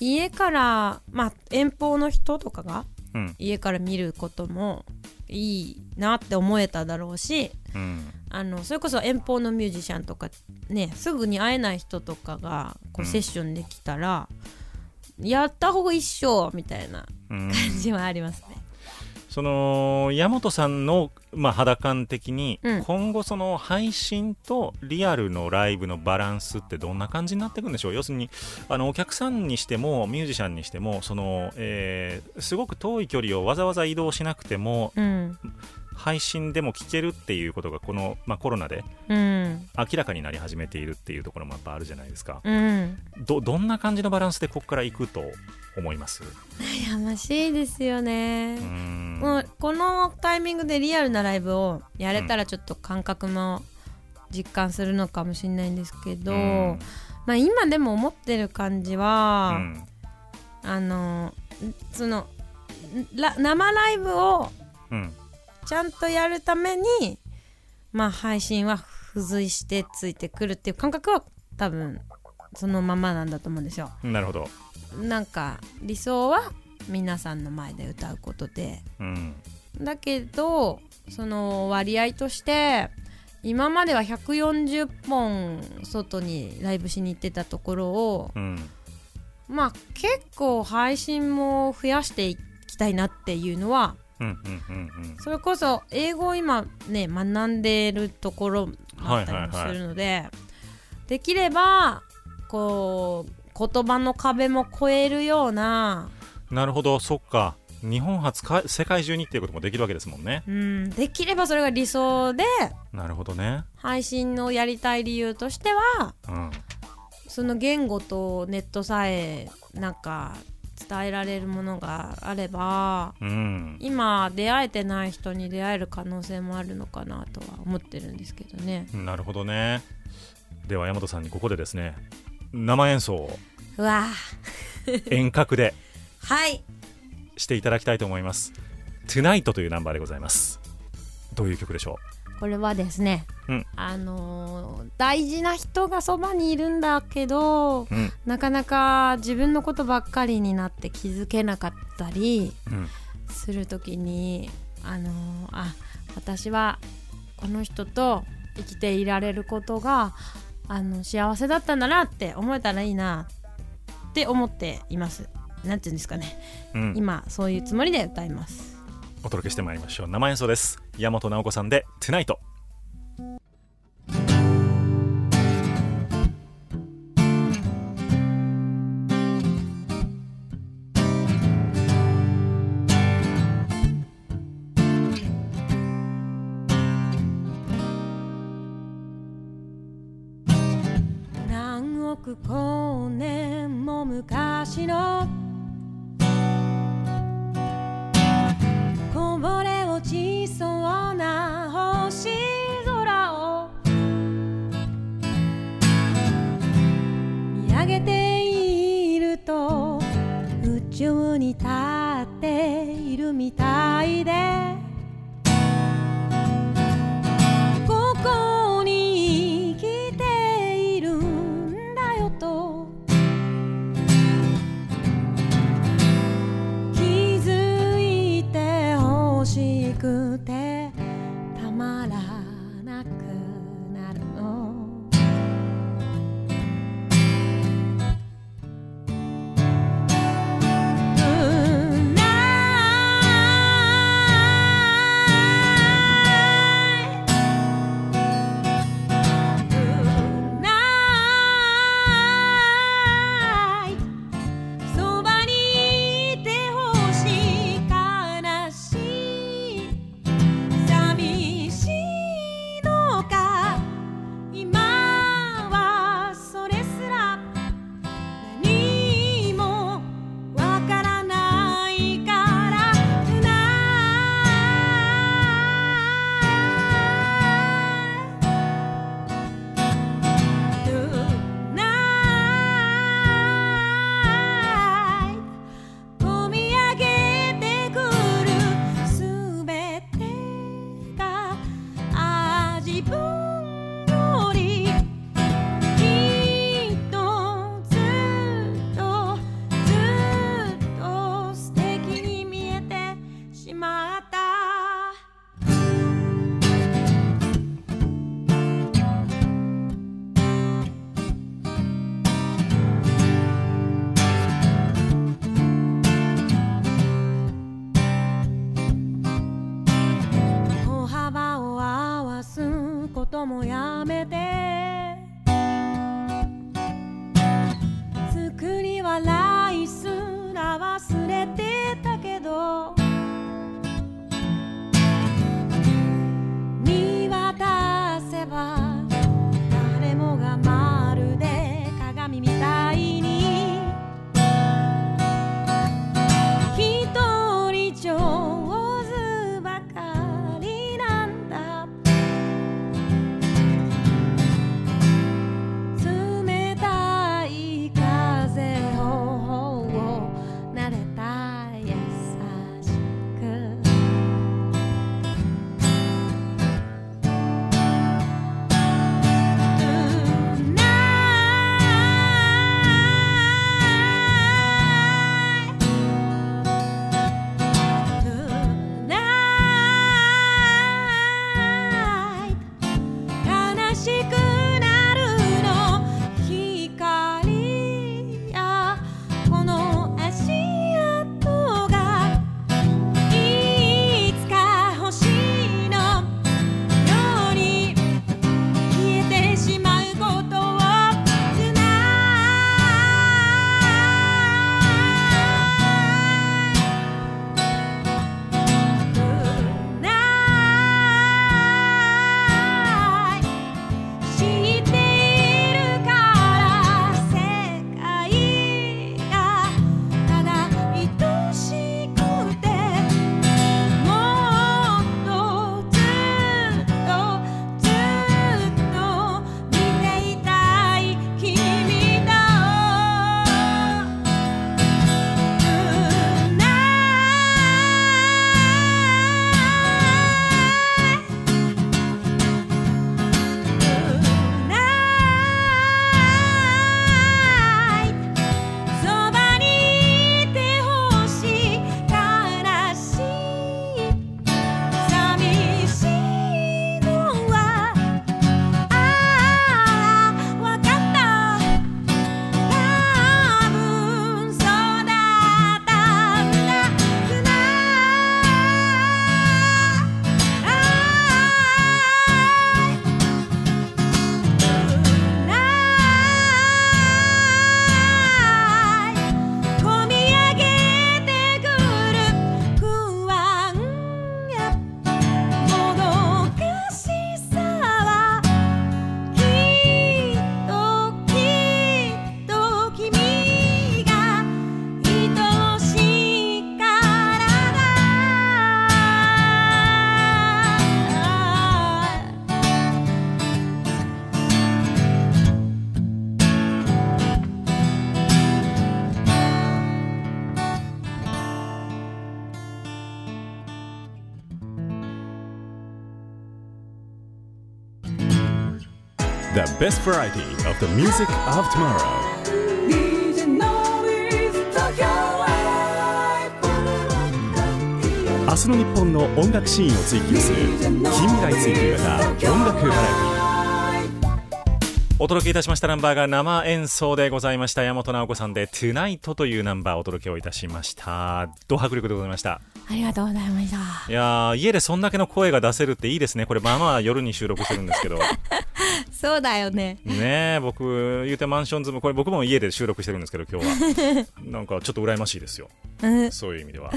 家から、まあ、遠方の人とかがうん。家から見ることもいいなって思えただろうしうん。あのそれこそ遠方のミュージシャンとかねすぐに会えない人とかがこううん。セッションできたら、やった方がいいっしょみたいなうん。感じはありますね。その山本さんの、まあ、肌感的に、うん。今後その配信とリアルのライブのバランスってどんな感じになっていくんでしょう？要するにあのお客さんにしてもミュージシャンにしてもその、えーすごく遠い距離をわざわざ移動しなくてもうん配信でも聞けるっていうことがこの、まあ、コロナでうん。明らかになり始めているっていうところもやっぱあるじゃないですか。うん。どどんな感じのバランスでここからいくと思います？悩ましいですよね。もうこのタイミングでリアルなライブをやれたらちょっと感覚も実感するのかもしれないんですけど、うん。まあ、今でも思ってる感じうは、ん。あのんその生ライブをうんちゃんとやるために、まあ、配信は付随してついてくるっていう感覚は多分そのままなんだと思うんですよ。なるほど、なんか理想は皆さんの前で歌うことで。うん。だけどその割合として今までは140本外にライブしに行ってたところをうん。まあ結構配信も増やしていきたいなっていうのはそれこそ英語を今ね学んでるところだったりもするので、できればこう言葉の壁も越えるような、なるほどそっか。日本初か世界中にっていうこともできるわけですもんね。うん、できればそれが理想でなるほどね。配信のやりたい理由としてはうんその言語とネットさえなんか伝えられるものがあればうん。今出会えてない人に出会える可能性もあるのかなとは思ってるんですけどね。なるほどね。では山本さんにここでですね生演奏をうわ。遠隔で (laughs) はい。していただきたいと思います「Tonight」というナンバーでございます。どういう曲でしょこれはですね、うん。あのー大事な人がそばにいるんだけどううん。なかなか自分のことばっかりになって気づけなかったりうん。するときにあのーあ私はこの人と生きていられることがあの幸せだったんだなって思えたらいいなって思っています。なんていうんですかね。うん、今そういうつもりで歌いますお届けしてまいりましょう。生演奏です。大和直子さんで「Tonight」何億光年も昔のぼれ落ちそうな星空を見上げていると宇宙に立っているみたいで。Best variety of the music of tomorrow. 明日の日本の音楽シーンを追求する近未来追求型音楽バラエティお届けいたしましたナンバーが生演奏でございました。山本直子さんで「Tonight」というナンバーをお届けをいたしましたド迫力でございました。ありがとうございました。いやー家でそんだけの声が出せるっていいですね。これまあまあ夜に収録してるんですけどそうだよねねえ僕言うてマンションズもこれ僕も家で収録してるんですけど今日は (laughs) なんかちょっと羨ましいですようんそういう意味では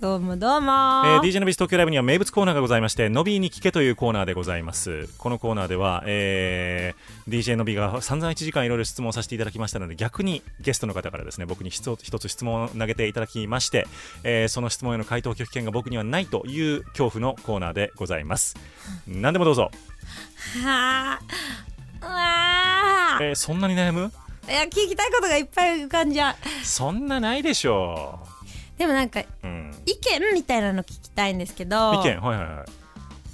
どうもどうもえー、DJ のビス東京ライブには名物コーナーがございまして、のびーに聞けというコーナーでございます。このコーナーでは、えー、DJ のびが散々1時間いろいろ質問させていただきましたので、逆にゲストの方からですね、僕に一つ一つ質問を投げていただきまして、えー、その質問への回答拒否権が僕にはないという恐怖のコーナーでございます。何でもどうぞ。はあうわーえー、そんなに悩む？いや聞きたいことがいっぱい浮かんじゃうそんなないでしょでもなんかう。うん。意見みたいなの聞きたいんですけど意見？はいはいはい。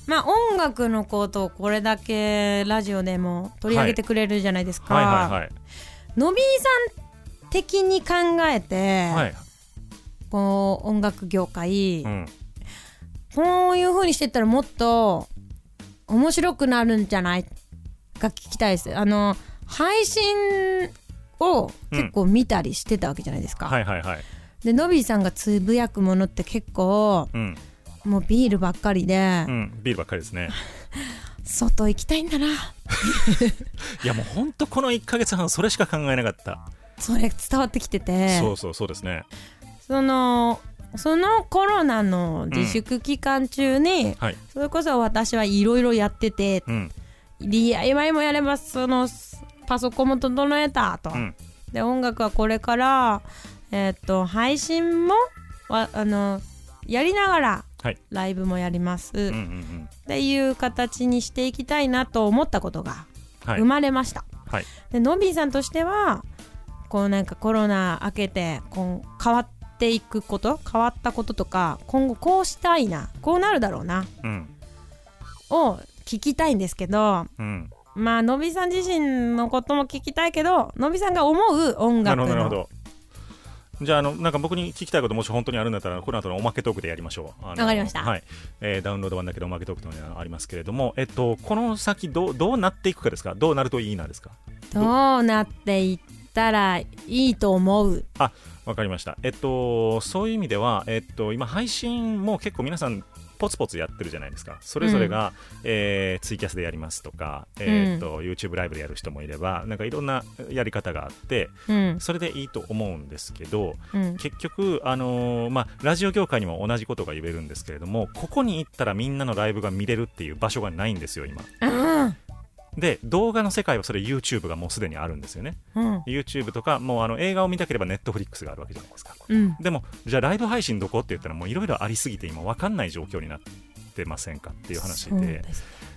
まあ音楽のことをこれだけラジオでも取り上げてくれるじゃないですか、はいはいはい。のびーさん的に考えて、はい。こう音楽業界、うん。こういう風にしてったらもっと面白くなるんじゃない？か聞きたいですあの配信を結構見たりしてたわけじゃないですか、はいはいはい。でのびーさんがつぶやくものって結構うん。もうビールばっかりで、うん。ビールばっかりですね。外行きたいんだな (laughs) いやもう本当この1ヶ月半それしか考えなかった、それ伝わってきててそうそうそうですねそのそのコロナの自粛期間中に、はい。それこそ私はいろいろやっててうん。DIY もやれますそのパソコンも整えたと、うん。で音楽はこれからえーっと配信もわあのやりながらはい。ライブもやります、うんうんうっん。ていう形にしていきたいなと思ったことがはい。生まれました、はい。でのびーさんとしてはこうなんかコロナ明けてこう変わっていくこと変わったこととか今後こうしたいなこうなるだろうなうん。を聞きたいんですけどうん。まあのびさん自身のことも聞きたいけどのびさんが思う音な楽のなるほどじゃああのなんか僕に聞きたいこともし本当にあるんだったらこの後のおまけトークでやりましょう。わわかりました。はい、えーダウンロード版だけどおまけトークというのがありますけれどもえっとこの先どうどうなっていくかですか？どうなるといいなですか？どうなっていったらいいと思う？あわかりました。えっとそういう意味ではえっと今配信も結構皆さんポツポツやってるじゃないですか。それぞれが、えーツイキャスでやりますとか、えーっと YouTube ライブでやる人もいればなんかいろんなやり方があってうん。それでいいと思うんですけどうん。結局、あのーまあ、ラジオ業界にも同じことが言えるんですけれどもここに行ったらみんなのライブが見れるっていう場所がないんですよ今。うんで動画の世界はそれ YouTube がもうすでにあるんですよね。うん。YouTube とかもうあの映画を見たければ Netflix があるわけじゃないですか。うん。でもじゃあライブ配信どこって言ったらもういろいろありすぎて今分かんない状況になってませんかっていう話で。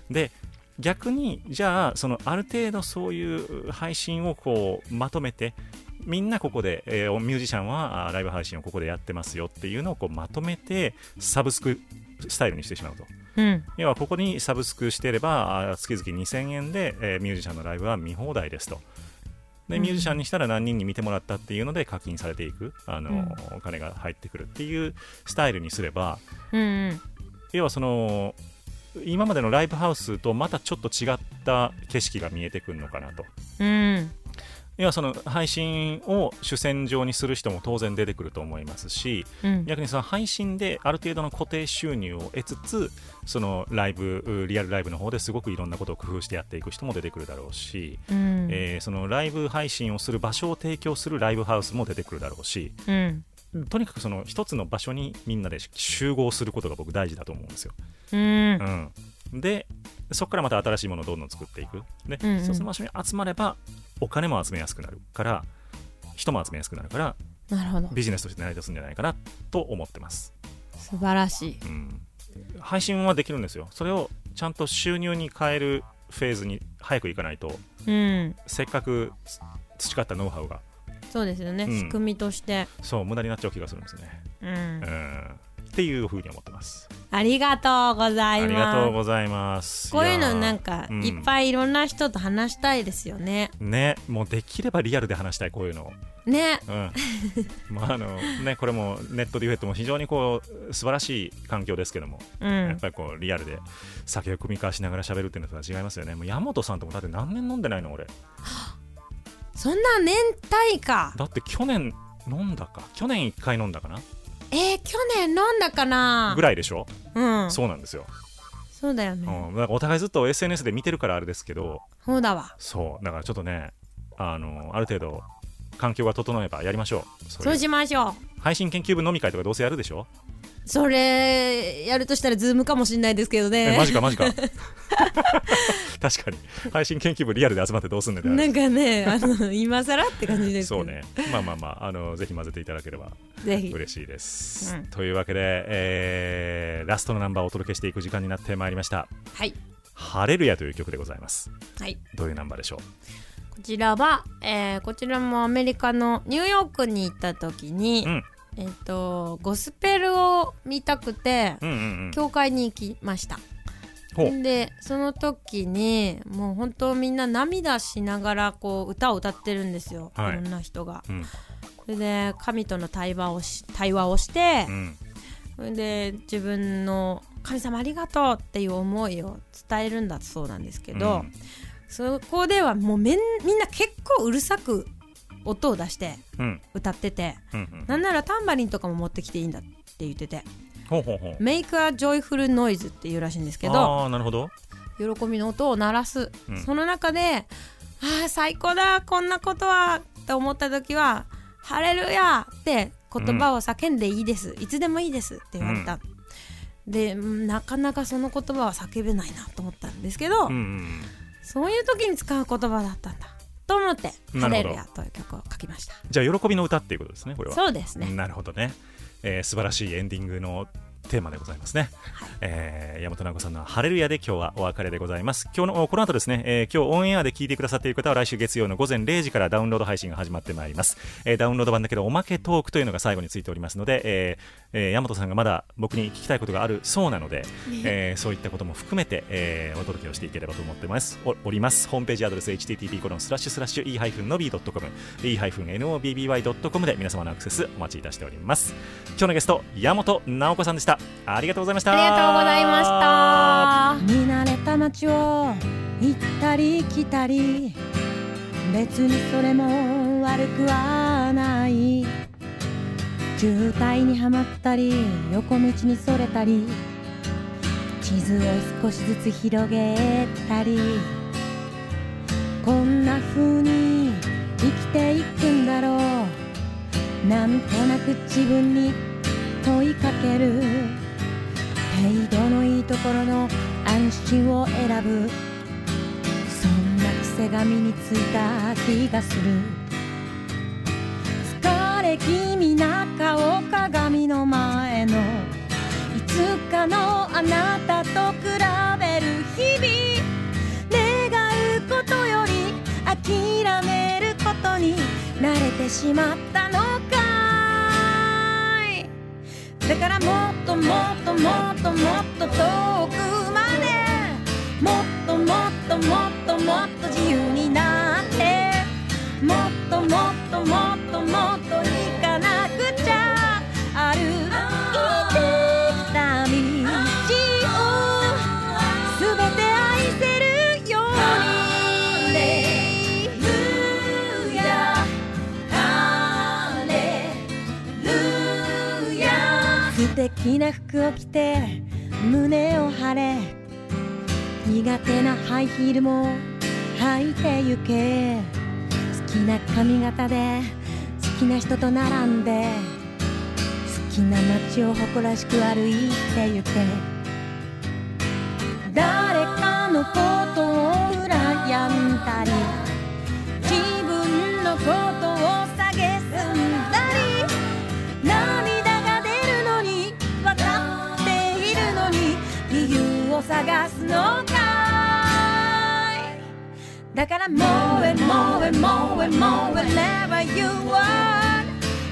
で逆にじゃあそのある程度そういう配信をこうまとめてみんなここで、えーミュージシャンはあライブ配信をここでやってますよっていうのをこうまとめてサブスクスタイルにしてしまうとうん。要はここにサブスクしていればあ月々2000円で、えーミュージシャンのライブは見放題ですと。でうん。ミュージシャンにしたら何人に見てもらったっていうので課金されていくあの、うん。お金が入ってくるっていうスタイルにすればうんうん。要はその今までのライブハウスとまたちょっと違った景色が見えてくるのかなと。うん要はその配信を主戦場にする人も当然出てくると思いますしうん。逆にその配信である程度の固定収入を得つつそのライブリアルライブの方ですごくいろんなことを工夫してやっていく人も出てくるだろうし、うん。えーそのライブ配信をする場所を提供するライブハウスも出てくるだろうしうん。とにかくその一つの場所にみんなで集合することが僕大事だと思うんですよ。うん。うん、でそこからまた新しいものをどんどん作っていく。で、うんうん。その場所に集まればお金も集めやすくなるから人も集めやすくなるからなるほど。ビジネスとして成り立つんじゃないかなと思ってます、素晴らしい。うん、配信はできるんですよ。それをちゃんと収入に変えるフェーズに早くいかないとうん。せっかく培ったノウハウが。そうですよね、うん。仕組みとして。そう無駄になっちゃう気がするんですね、うん。うん、っていうふうに思ってます。ありがとうございありがとうますございます。こういうのなんかうん。いっぱいいろんな人と話したいですよね。ねもうできればリアルで話したいこういうの。ね。うん。(laughs) まああのねこれもネットデュエットも非常にこう素晴らしい環境ですけども、うん。やっぱりこうリアルで酒を組み交わしながら喋るっていうのとは違いますよね。もう山本さんともだって何年飲んでないの俺。そんな年単位か。だって去年飲んだか。去年1回飲んだかなえー、去年飲んだかな？ぐらいでしょ、うん。そうなんですよ、そうだよね。うん、お互いずっと SNS で見てるからあれですけど。そうだわ。そう。だからちょっとねあのある程度環境が整えばやりましょう。そういう。そうしましょう。配信研究部飲み会とかどうせやるでしょ？それやるとしたらズームかもしれないですけどね。えマジかマジか。(laughs) 確かに。配信研究部リアルで集まってどうすんねんなんかねあの今更って感じです。そうね。まあまあまああのぜひ混ぜていただければ嬉しいです、うん。というわけで、えーラストのナンバーをお届けしていく時間になってまいりました。はい「晴れるや」という曲でございます。はい。どういうナンバーでしょこちらは、えーこちらもアメリカのニューヨークに行った時に、うんえっ、とゴスペルを見たくて、ううんうんうん。教会に行きました。でその時にもう本当みんな涙しながらこう歌を歌ってるんですよ、はい。い、ろんな人が。うん。それで神との対話をし対話をしてう、ん。それで自分の神様ありがとうっていう思いを伝えるんだそうなんですけど、うん。そこではもうみんな結構うるさく音を出してうん。歌っててうんうんなんならタンバリンとかも持ってきていいんだって言ってて。ほうほうほう「Make a joyful noise」っていうらしいんですけどああなるほど。喜びの音を鳴らす、うん。その中で「ああ最高だこんなことは」って思った時は「ハレルヤ!」って言葉を叫んでいいです、いつでもいいですって言われた、でうん。なかなかその言葉は叫べないなと思ったんですけど、うんうん。そういう時に使う言葉だったんだと思って「なるほど。ハレルヤ」という曲を書きました。じゃあ喜びの歌っていうことですねこれは。そうですね。なるほどね、えー素晴らしいエンディングのテーマでございますね、えー、山本直子さんの「ハレルヤ」で今日はお別れでございます。今日のこの後ですね、えー今日オンエアで聞いてくださっている方は来週月曜の午前0時からダウンロード配信が始まってまいります、えーダウンロード版だけどおまけトークというのが最後についておりますので、えーえー山本さんがまだ僕に聞きたいことがあるそうなので、えーそういったことも含めて、えーお届けをしていければと思ってます。おおります。ホームページアドレス http コロンスラッシュスラッシュ e-nobby.com e-nobby.com で皆様のアクセスお待ちいたしております。今日のゲスト山本直子さんでしたありがとうございました。ありがとうございました。見慣れた街を行ったり来たり別にそれも悪くはない。渋滞にはまったり横道にそれたり。地図を少しずつ広げたり。こんな風に生きていくんだろう。なんとなく自分に問いかける。程度のいいところの安心を選ぶ。そんな癖が身についた気がする疲れ気味な顔鏡の前のいつかのあなたと比べる日々願うことより諦めることに慣れてしまったのかだからもっともっともっともっと遠くまでもっともっともっともっと自由になってもっともっともっともっとヤ素敵な服を着て胸を張れ。苦手なハイヒールも履いてゆけ。好きな髪型で好きな人と並んで。好きな街を誇らしく歩いてゆけ。誰かのことを羨んだり自分のことを蔑を探すのかいだから more and more and more and more whenever you want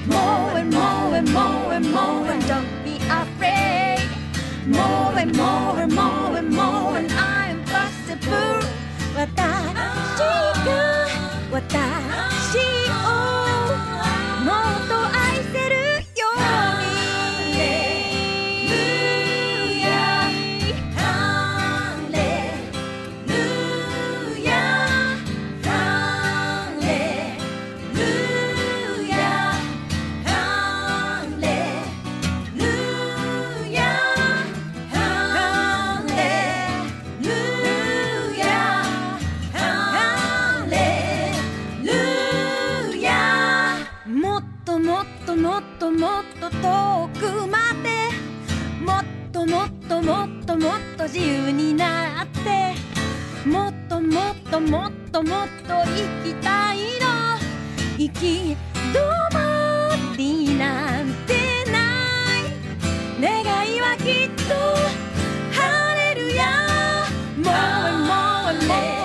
more and more and more and more and don't be afraid more and more and more and more and I'm possible 私が私 自由になってもっともっともっともっと生きたいの。行き止まりなんてない。願いはきっと晴れるや。More and more and more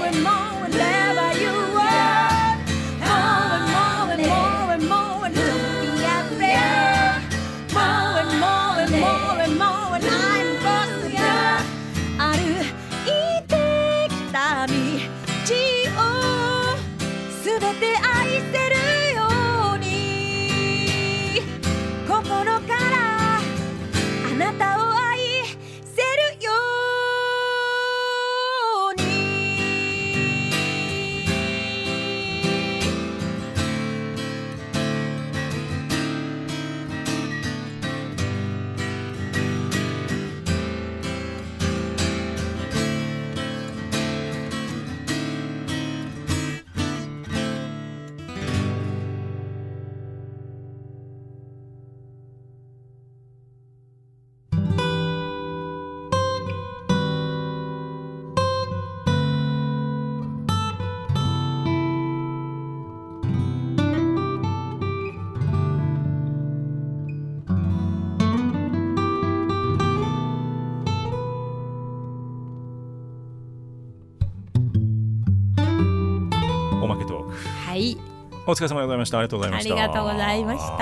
お疲れ様でございました。ありがとうございました。ありがとうございました。い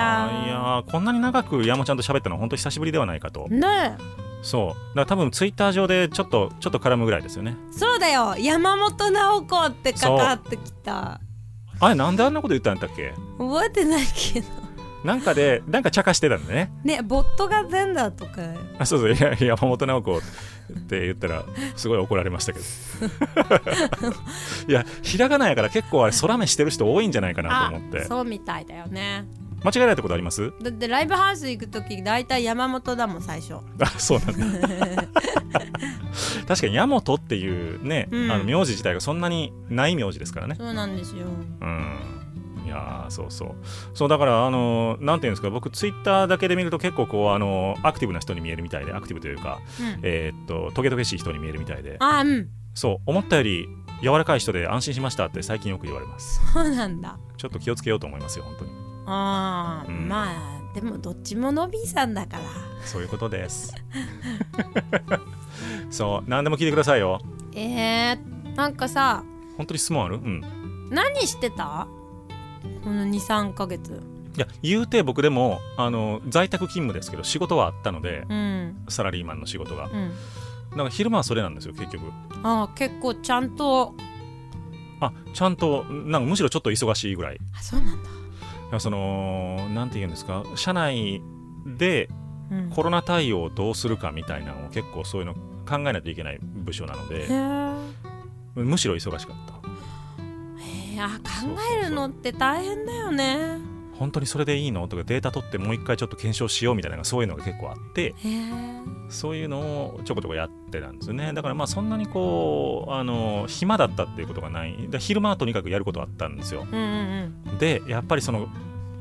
やーこんなに長く山ちゃんと喋ったの本当久しぶりではないかと。ねそう。だから多分ツイッター上でちょっとちょっと絡むぐらいですよね。えそうだよ。山本直子ってかかってきた。あれなんであんなこと言ったんだっけ？覚えてないけどなんかでなんか茶化してたんだね。ねボットが全だとか。あそうそう。いや山本直子って言ったらすごい怒られましたけど。いやひらがなやから結構あれ空目してる人多いんじゃないかなとあ思って。そうみたいだよね。間違えられたことあります？だってライブハウス行く時大体山本だもん最初。あそうなんだ。確かに山本っていうね、うん。あの名字自体がそんなにない名字ですからね。そうなんですよ。うん。いやーそうそう。そうだからあのなんていうんですか僕ツイッターだけで見ると結構こうあのアクティブな人に見えるみたいでアクティブというか、うん。えーっとトゲトゲしい人に見えるみたいで。あうん。そう思ったより柔らかい人で安心しましたって最近よく言われます。そうなんだ。ちょっと気をつけようと思いますよ本当に。あー、うん。まあでもどっちものびーさんだから。そういうことです。(laughs) そう何でも聞いてくださいよ。えー、なんかさ本当に質問ある？うん。何してた？この23ヶ月。いや言うて僕でもあの在宅勤務ですけど仕事はあったのでうん。サラリーマンの仕事が。うん。だから昼間はそれなんですよ結局。あー結構ちゃんと。あちゃんとなんかむしろちょっと忙しいぐらい。いあそうなんだ。やそのなんて言うんですか？社内でうん。コロナ対応をどうするかみたいなのを結構そういうの考えないといけない部署なのへでー。むしろ忙しかったへーあ考えるのって大変だよね。本当にそれでいいのとかデータ取ってもう一回ちょっと検証しようみたいなそういうのが結構あってそういうのをちょこちょこやってたんですよね。だからまあそんなにこうあの暇だったっていうことがない。だ昼間はとにかくやることはあったんですよ。うんうん。でやっぱりその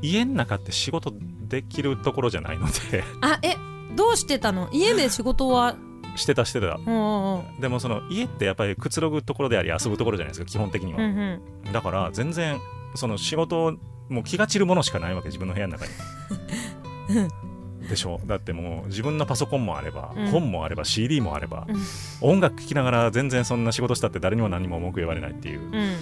家の中って仕事できるところじゃないので。あえどうしてたの？家で仕事はしてたしてた。でもその家ってやっぱりくつろぐところであり遊ぶところじゃないですか基本的には、うんうん。だから全然その仕事もう気が散るものしかないわけ自分の部屋の中に。でしょ？だってもう自分のパソコンもあれば、うん。本もあれば CD もあれば、うん。音楽聴きながら全然そんな仕事したって誰にも何も文句言われないっていううん。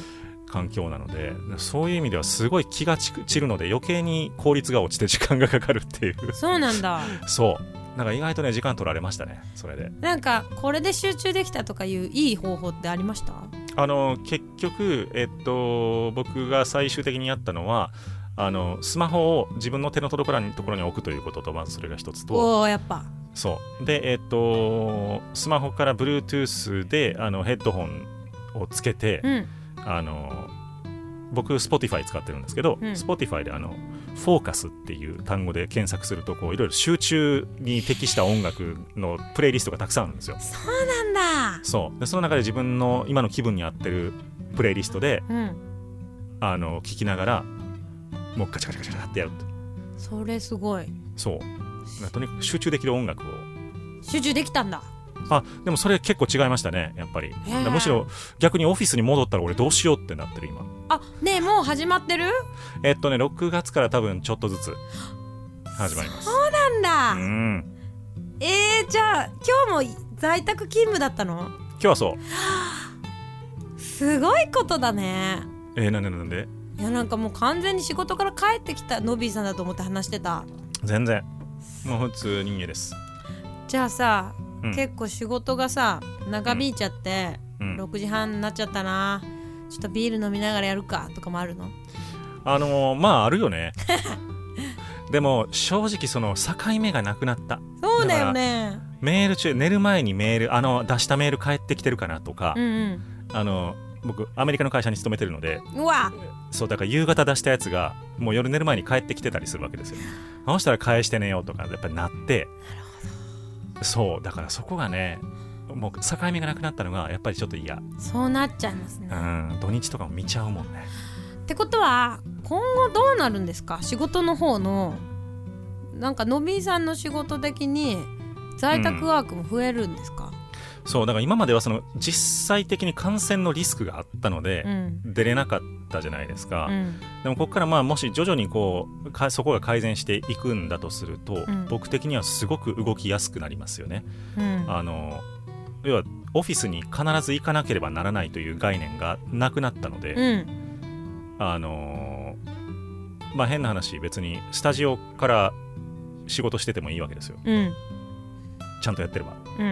環境なのでそういう意味ではすごい気が散るので余計に効率が落ちて時間がかかるっていう。そうなんだ。そうなんか意外とね時間取られましたねそれで。なんかこれで集中できたとかいういい方法ってありました？あの結局えっと僕が最終的にやったのはあのスマホを自分の手の届かないところに置くということとまずそれが一つと。おおやっぱ。そう。でえっとスマホから Bluetooth であのヘッドホンをつけて、うん。あの僕 Spotify 使ってるんですけど、うん。Spotify であのフォーカスっていう単語で検索するとこういろいろ集中に適した音楽のプレイリストがたくさんあるんですよ。そうなんだ。そう。でその中で自分の今の気分に合ってるプレイリストでうん。あの聞きながらもうガチャガチャガチャガチャってやるとそれすごい。そう。とにかく集中できる音楽を。集中できたんだあでもそれ結構違いましたねやっぱり。ー。むしろ逆にオフィスに戻ったら俺どうしようってなってる今。あねえもう始まってる？えっとね6月から多分ちょっとずつ始まります。なんだ、うん。えー、じゃあ今日も在宅勤務だったの？今日はそう。すごいことだね。えー、なんでなんでいやなんかもう完全に仕事から帰ってきたノビーさんだと思って話してた。全然。もう普通人間です。じゃあさ、うん結構仕事がさ長引いちゃって、うん。6時半になっちゃったな。ちょっとビール飲みながらやるかとかもあるの？あのーまああるよね。(laughs) でも正直その境目がなくなった。そうだよね。メール中寝る前にメールあの出したメール返ってきてるかなとかう、んあの僕アメリカの会社に勤めてるのでうんうわ。そうだから夕方出したやつがもう夜寝る前に返ってきてたりするわけですよ。そしたら返してねよとかやっぱりなってそうだからそこがねもう境目がなくなったのがやっぱりちょっと嫌。そうなっちゃいますね、うっん土日とかも見ちゃうもんね。てことは今後どうなるんですか？仕事の方のなんかのびーさんの仕事的に在宅ワークも増えるんですか、そうだから今まではその実際的に感染のリスクがあったので、うん。出れなかったじゃないですか、うん。でもここからまあもし徐々にこうかそこが改善していくんだとすると、ん。僕的にはすごく動きやすくなりますよね。うん。あの要はオフィスに必ず行かなければならないという概念がなくなったので、うん。あのまあ変な話別にスタジオから仕事しててもいいわけですよ。うん。ちゃんとやってれば、うんうんう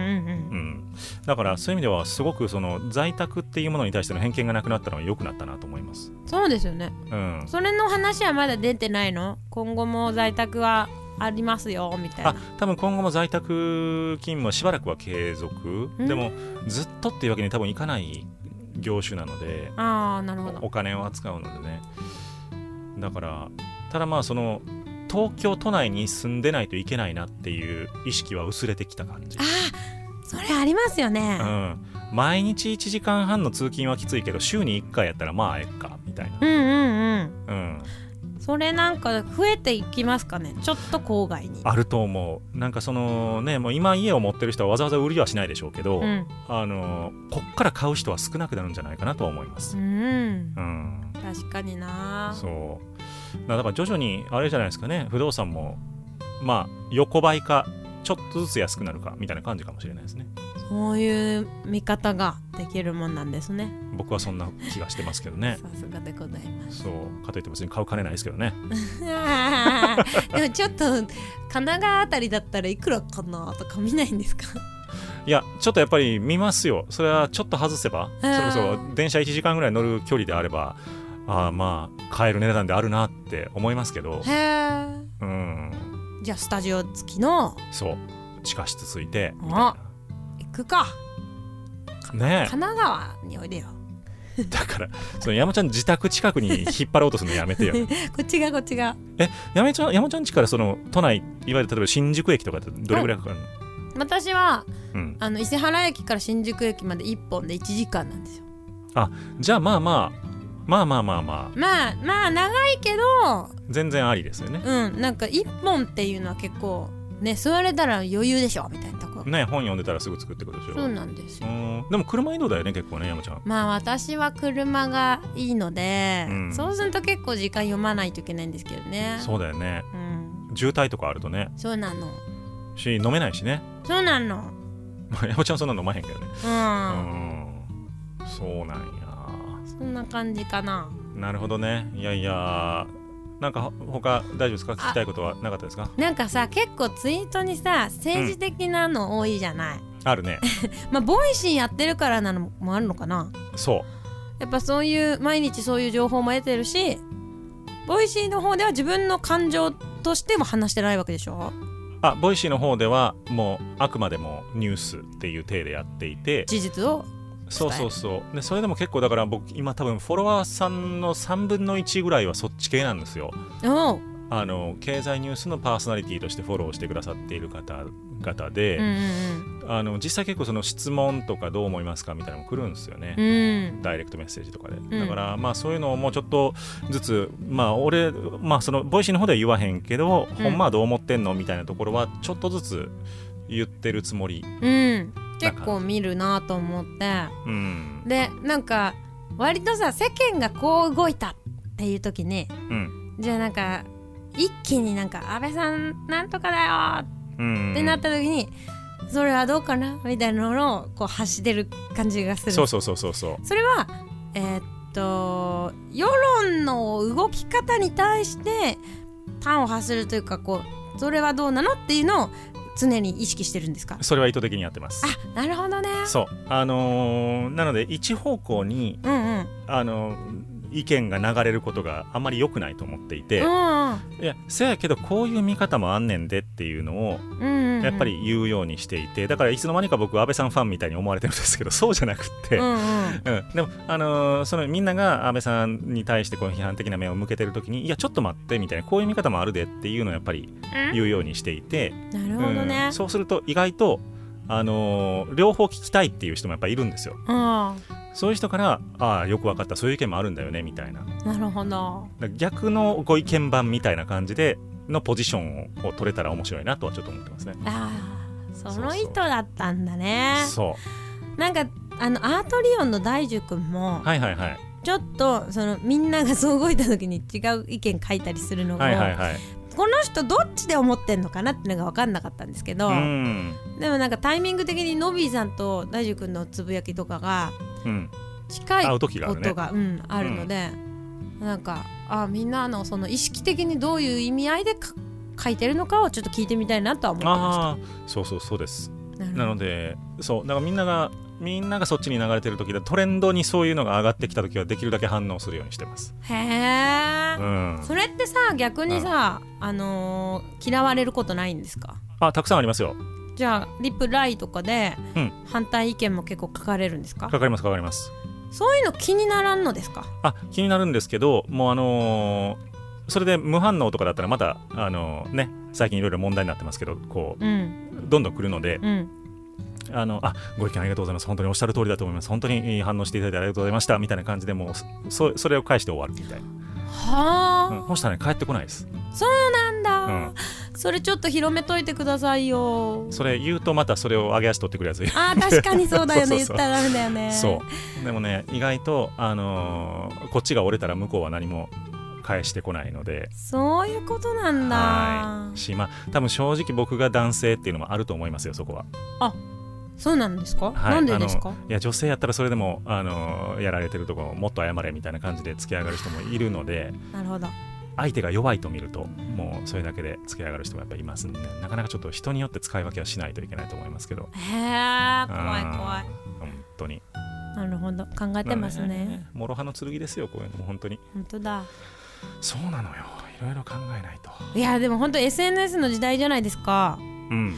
ん、だからそういう意味ではすごくその在宅っていうものに対しての偏見がなくなったのは良くなったなと思います、そうですよね。うん、それの話はまだ出てないの？今後も在宅はありますよみたいな。あ多分今後も在宅勤務はしばらくは継続、うん？でもずっとっていうわけに多分いかない業種なのでああなるほど。お金を扱うのでね。だからただまあその東京都内に住んでないといけないなっていう意識は薄れてきた感じ。あ、ーそれありますよね。うん、毎日1時間半の通勤はきついけど週に1回やったらまあえっかみたいな、うんうんうん。うん、それなんか増えていきますかねちょっと郊外に。あると思う。なんかそのねもう今家を持ってる人はわざわざ売りはしないでしょうけど、うん。あのこっから買う人は少なくなるんじゃないかなとは思います。う、ん。うん、確かにな。そうだから徐々にあれじゃないですかね。不動産もまあ横ばいかちょっとずつ安くなるかみたいな感じかもしれないですね。そういう見方ができるもんなんですね。僕はそんな気がしてますけどね。(laughs) さすがでございます。そう。かといって別に買う金ないですけどね。(laughs) でもちょっと神奈川あたりだったらいくらかなとか見ないんですか？いやちょっとやっぱり見ますよ。それはちょっと外せば。それこそ電車1時間ぐらい乗る距離であればああまあ買える値段であるなって思いますけど。へえうん。じゃあスタジオ付きのそう。地下室ついて。み行くか。ね神奈川においでよ。えだからその山ちゃん自宅近くに引っ張ろうとするのやめてよ。(laughs) こっちがこっちが。山ちゃん山ちゃん家からその都内いわゆる例えば新宿駅とかってどれぐらいかかるの、私はうん、あの伊勢原駅から新宿駅まで1本で1時間なんですよ。じゃあまあまあまあまあまあまあ。まあまあ長いけど全然ありですよね。うんなんか1本っていうのは結構ね座れたら余裕でしょみたいなとこ。ろね本読んでたらすぐ作ってくるでしょ。そうなんですよ。うん。でも車移動だよね結構ね山ちゃん。まあ私は車がいいので、うん。そうすると結構時間読まないといけないんですけどね。そうだよね。うん。渋滞とかあるとね。そうなの。し飲めないしね。そうなの。まあ山ちゃんそんな飲まへんけどね。うん、うん。そうなんやそんな感じかな。なるほどね。いやいやなんか他大丈夫ですか？聞きたいことはなかったですか？なんかさ結構ツイートにさ政治的なの多いじゃない、あるね。(laughs) まあ Voicy やってるからなのもあるのかな。そう。やっぱそういう毎日そういう情報も得てるしVoicy の方では自分の感情としても話してないわけでしょ？あ Voicy の方ではもうあくまでもニュースっていう体でやっていて。事実を？そうそうそう。でそれでも結構だから僕今多分フォロワーさんの3分の1ぐらいはそっち系なんですよ。あの経済ニュースのパーソナリティとしてフォローしてくださっている方々で、うんうんあの実際結構その質問とかどう思いますかみたいなのも来るんですよね、うん。うんダイレクトメッセージとかで、ん。だからまあそういうのをもうちょっとずつまあ俺まあその Voicy の方では言わへんけど、うん。ほんまはどう思ってんのみたいなところはちょっとずつ言ってるつもり。うん結構見るなと思って。うん。でなんか割とさ世間がこう動いたっていう時にうん。じゃあなんか一気になんか安倍さんなんとかだようん。ってなった時に、それはどうかな？みたいなのをこう発してる感じがする。そうそうそうそうそう。それはえーっと世論の動き方に対して端を発するというかこうそれはどうなの？っていうのを常に意識してるんですか？それは意図的にやってます。あなるほどね。そう。あのーなので一方向にうんうん。あの意見が流れることがあまり良くないと思っていて、うんいやせやけどこういう見方もあんねんでっていうのをやっぱり言うようにしていてだからいつの間にか僕安倍さんファンみたいに思われてるんですけど (laughs) そうじゃなくって、うんうん。うん、でも、あのーそのみんなが安倍さんに対してこう批判的な目を向けてる時にいやちょっと待ってみたいなこういう見方もあるでっていうのをやっぱり言うようにしていて、なるほどね。うん。そうすると意外と、あのー両方聞きたいっていう人もやっぱいるんですよ。うんそういう人からああよく分かったそういう意見もあるんだよねみたいな。なるほど。逆のご意見番みたいな感じでのポジションを取れたら面白いなとはちょっと思ってますね。ああその意図だったんだね。そうなんかあのアートリオンの大樹くんもはいはいはい。ちょっとそのみんながそう動いた時に違う意見書いたりするのが、はいはいはい。この人どっちで思ってんのかなっていうのが分かんなかったんですけど、うん。でもなんかタイミング的にノビーさんと大樹くんのつぶやきとかがうん近いこ時があるね。とが、うん、あるので、なんかあみんなのその意識的にどういう意味合いでか書いてるのかをちょっと聞いてみたいなとは思ってまああそうそうそうです。した。なのでそうだからみんながみんながそっちに流れてる時だトレンドにそういうのが上がってきた時はできるだけ反応するようにしてます。へえ、うん。それってさ逆にさ、あのー嫌われることないんですか？あたくさんありますよじゃあリプライとかでうん。反対意見も結構書かれるんですか、かかりますかかります。そういうの気にならんのですか？あ気になるんですけどもうあのーそれで無反応とかだったらまたあのーね最近いろいろ問題になってますけどこうん。うどんどん来るのでうん。あのあご意見ありがとうございます。本当におっしゃる通りだと思います。本当に反応していただいてありがとうございました。みたいな感じでもうそそれを返して終わるみたいな、はあ、うん、そしたらね帰ってこないです。そうなんだ、うん。それちょっと広めといてくださいよ。それ言うとまたそれを上げ足取ってくるやつ。あー確かにそうだよね。(laughs) 言ったらダメだよね。そう。でもね意外と、あのーこっちが折れたら向こうは何も返してこないので。そういうことなんだ、はい。しまあ多分正直僕が男性っていうのもあると思いますよそこは、そうなんですか、はい、なんでですか？いや女性やったらそれでも、あのーやられてるところもっと謝れみたいな感じで付き上がる人もいるのでなるほど。相手が弱いと見るともうそれだけで付き上がる人もやっぱりいますんでなかなかちょっと人によって使い分けはしないといけないと思いますけど。へえ怖い怖い。本当に。なるほど。考えてますね。諸刃の剣ですよこういうのも本当に。本当だ。そうなのよ。いろいろ考えないと。いやでも本当 SNS の時代じゃないですか。うん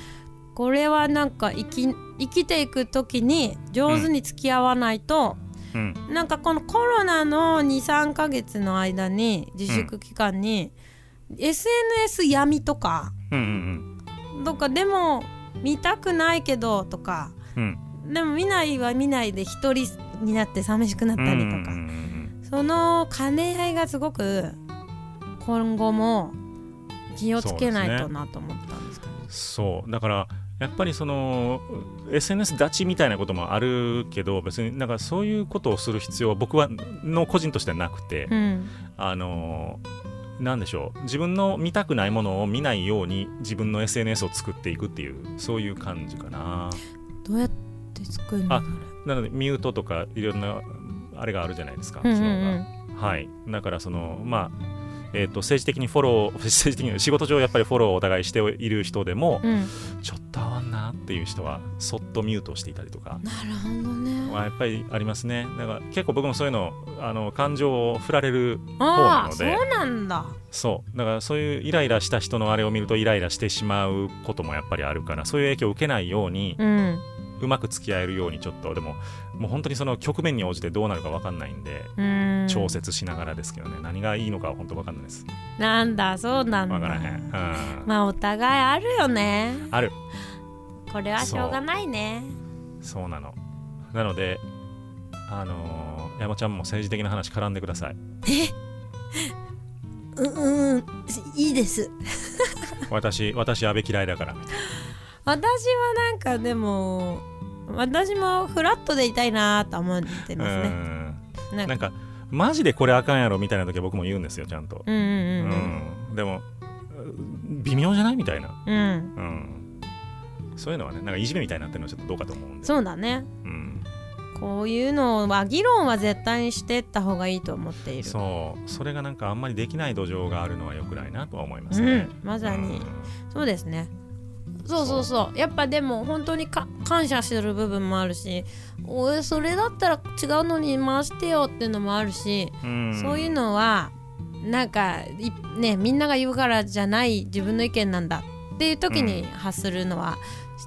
これはなんか生き生きていく時に上手に付き合わないと、うん。なんかこのコロナの23ヶ月の間に自粛期間に、SNS 闇とかうんうんとかでも見たくないけどとかうん。うんでも見ないは見ないで一人になって寂しくなったりとか、うんうんうん。その兼ね合いがすごく今後も気をつけないとなと思ったんですけど、そうだからやっぱりその SNS 立ちみたいなこともあるけど別になんかそういうことをする必要は僕はの個人としてはなくて、うん。あのなんでしょう自分の見たくないものを見ないように自分の SNS を作っていくっていうそういう感じかな。どうやって作るの？あなのでミュートとかいろんなあれがあるじゃないですか、それうんうん。機能が。うんはい、だからそのまあえー、と政治的にフォロー (laughs) 政治的に仕事上やっぱりフォローをお互いしている人でも、うん。ちょっと合わんなっていう人はそっとミュートしていたりとか。なるほどね。はやっぱりありますね。だから結構僕もそういうのあの感情を振られる方なああそうのでなんだ。そう。だからそういうイライラした人のあれを見るとイライラしてしまうこともやっぱりあるからそういう影響を受けないようにうん。うまく付き合えるようにちょっとでももう本当にその局面に応じてどうなるか分かんないんでうん。調節しながらですけどね。何がいいのかは本当分かんないです。なんだそうなんだ。分からへん、うん、まあお互いあるよね。ある。これはしょうがないね。そう。なの。なのであのー山ちゃんも政治的な話絡んでください。うんうん。いいです。私私安倍嫌いだから。私はなんかでも私もフラットでいたいなと思ってなますね。うん。なんか。なんかマジでこれあかんやろみたいな時は僕も言うんですよちゃんと、うんうんううん。んでも微妙じゃないみたいな、うん。うん。うん、そういうのはねなんかいじめみたいになってるのはちょっとどうかと思うんで。そうだね。うん、こういうのは議論は絶対にしてった方がいいと思っている。そう。それがなんかあんまりできない土壌があるのは良くないなとは思いまうん。すね、まさに。うん。そうですねそうそうそう。やっぱでも本当にか感謝する部分もあるしおいそれだったら違うのに回してよっていうのもあるし、うん。そういうのはなんかいねみんなが言うからじゃない自分の意見なんだっていう時に発するのは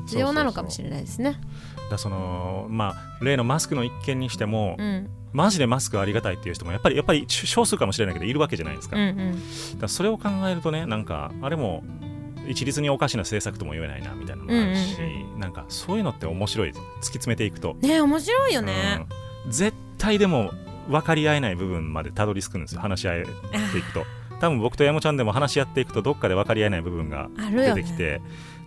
必要なのかもしれないですね。だそのまあ例のマスクの一件にしても、うん。マジでマスクありがたいっていう人もやっぱりやっぱり少数かもしれないけどいるわけじゃないですか,、うんうだかんらそれを考えるとねなんかあれも一律におかしな政策とも言えないなみたいなのもあるし、うんなんかそういうのって面白い突き詰めていくと、ね面白いよね。うん。絶対でも分かり合えない部分までたどり着くんですよ話し合えていくと。多分僕と山ちゃんでも話し合っていくとどっかで分かり合えない部分が出。てきて、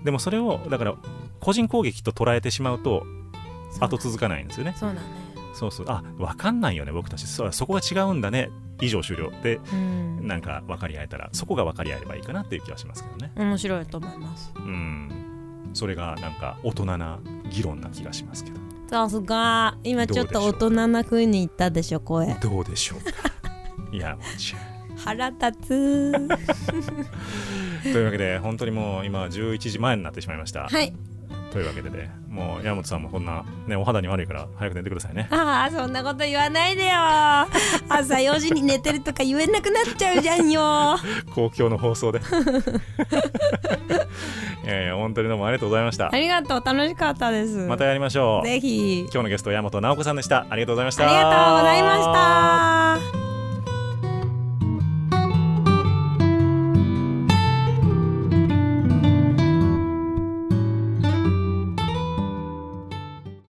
でもそれをだから個人攻撃と捉えてしまうと後続かないんですよね。そうだね。そうそう。あ分かんないよね僕たち。そそこが違うんだね。以上終了。でうん。なんか分かり合えたらそこが分かり合えればいいかなっていう気はしますけどね。面白いと思います。うん。それがなんか大人な議論な気がしますけど。さすが。今ちょっと大人な風に言ったでしょ声。どうでしょうか。いやもちろん腹立つ。(laughs) というわけで本当にもう今11時前になってしまいました、はい。というわけでねもう山本さんもこんな、ね、お肌に悪いから早く寝てくださいね。ああそんなこと言わないでよ。朝4時に寝てるとか言えなくなっちゃうじゃんよ。(laughs) 公共の放送で。(laughs) いやいや本当にどうもありがとうございました。ありがとう楽しかったです。またやりましょう。ぜひ。今日のゲスト山本直子さんでした。ありがとうございました。ありがとうございました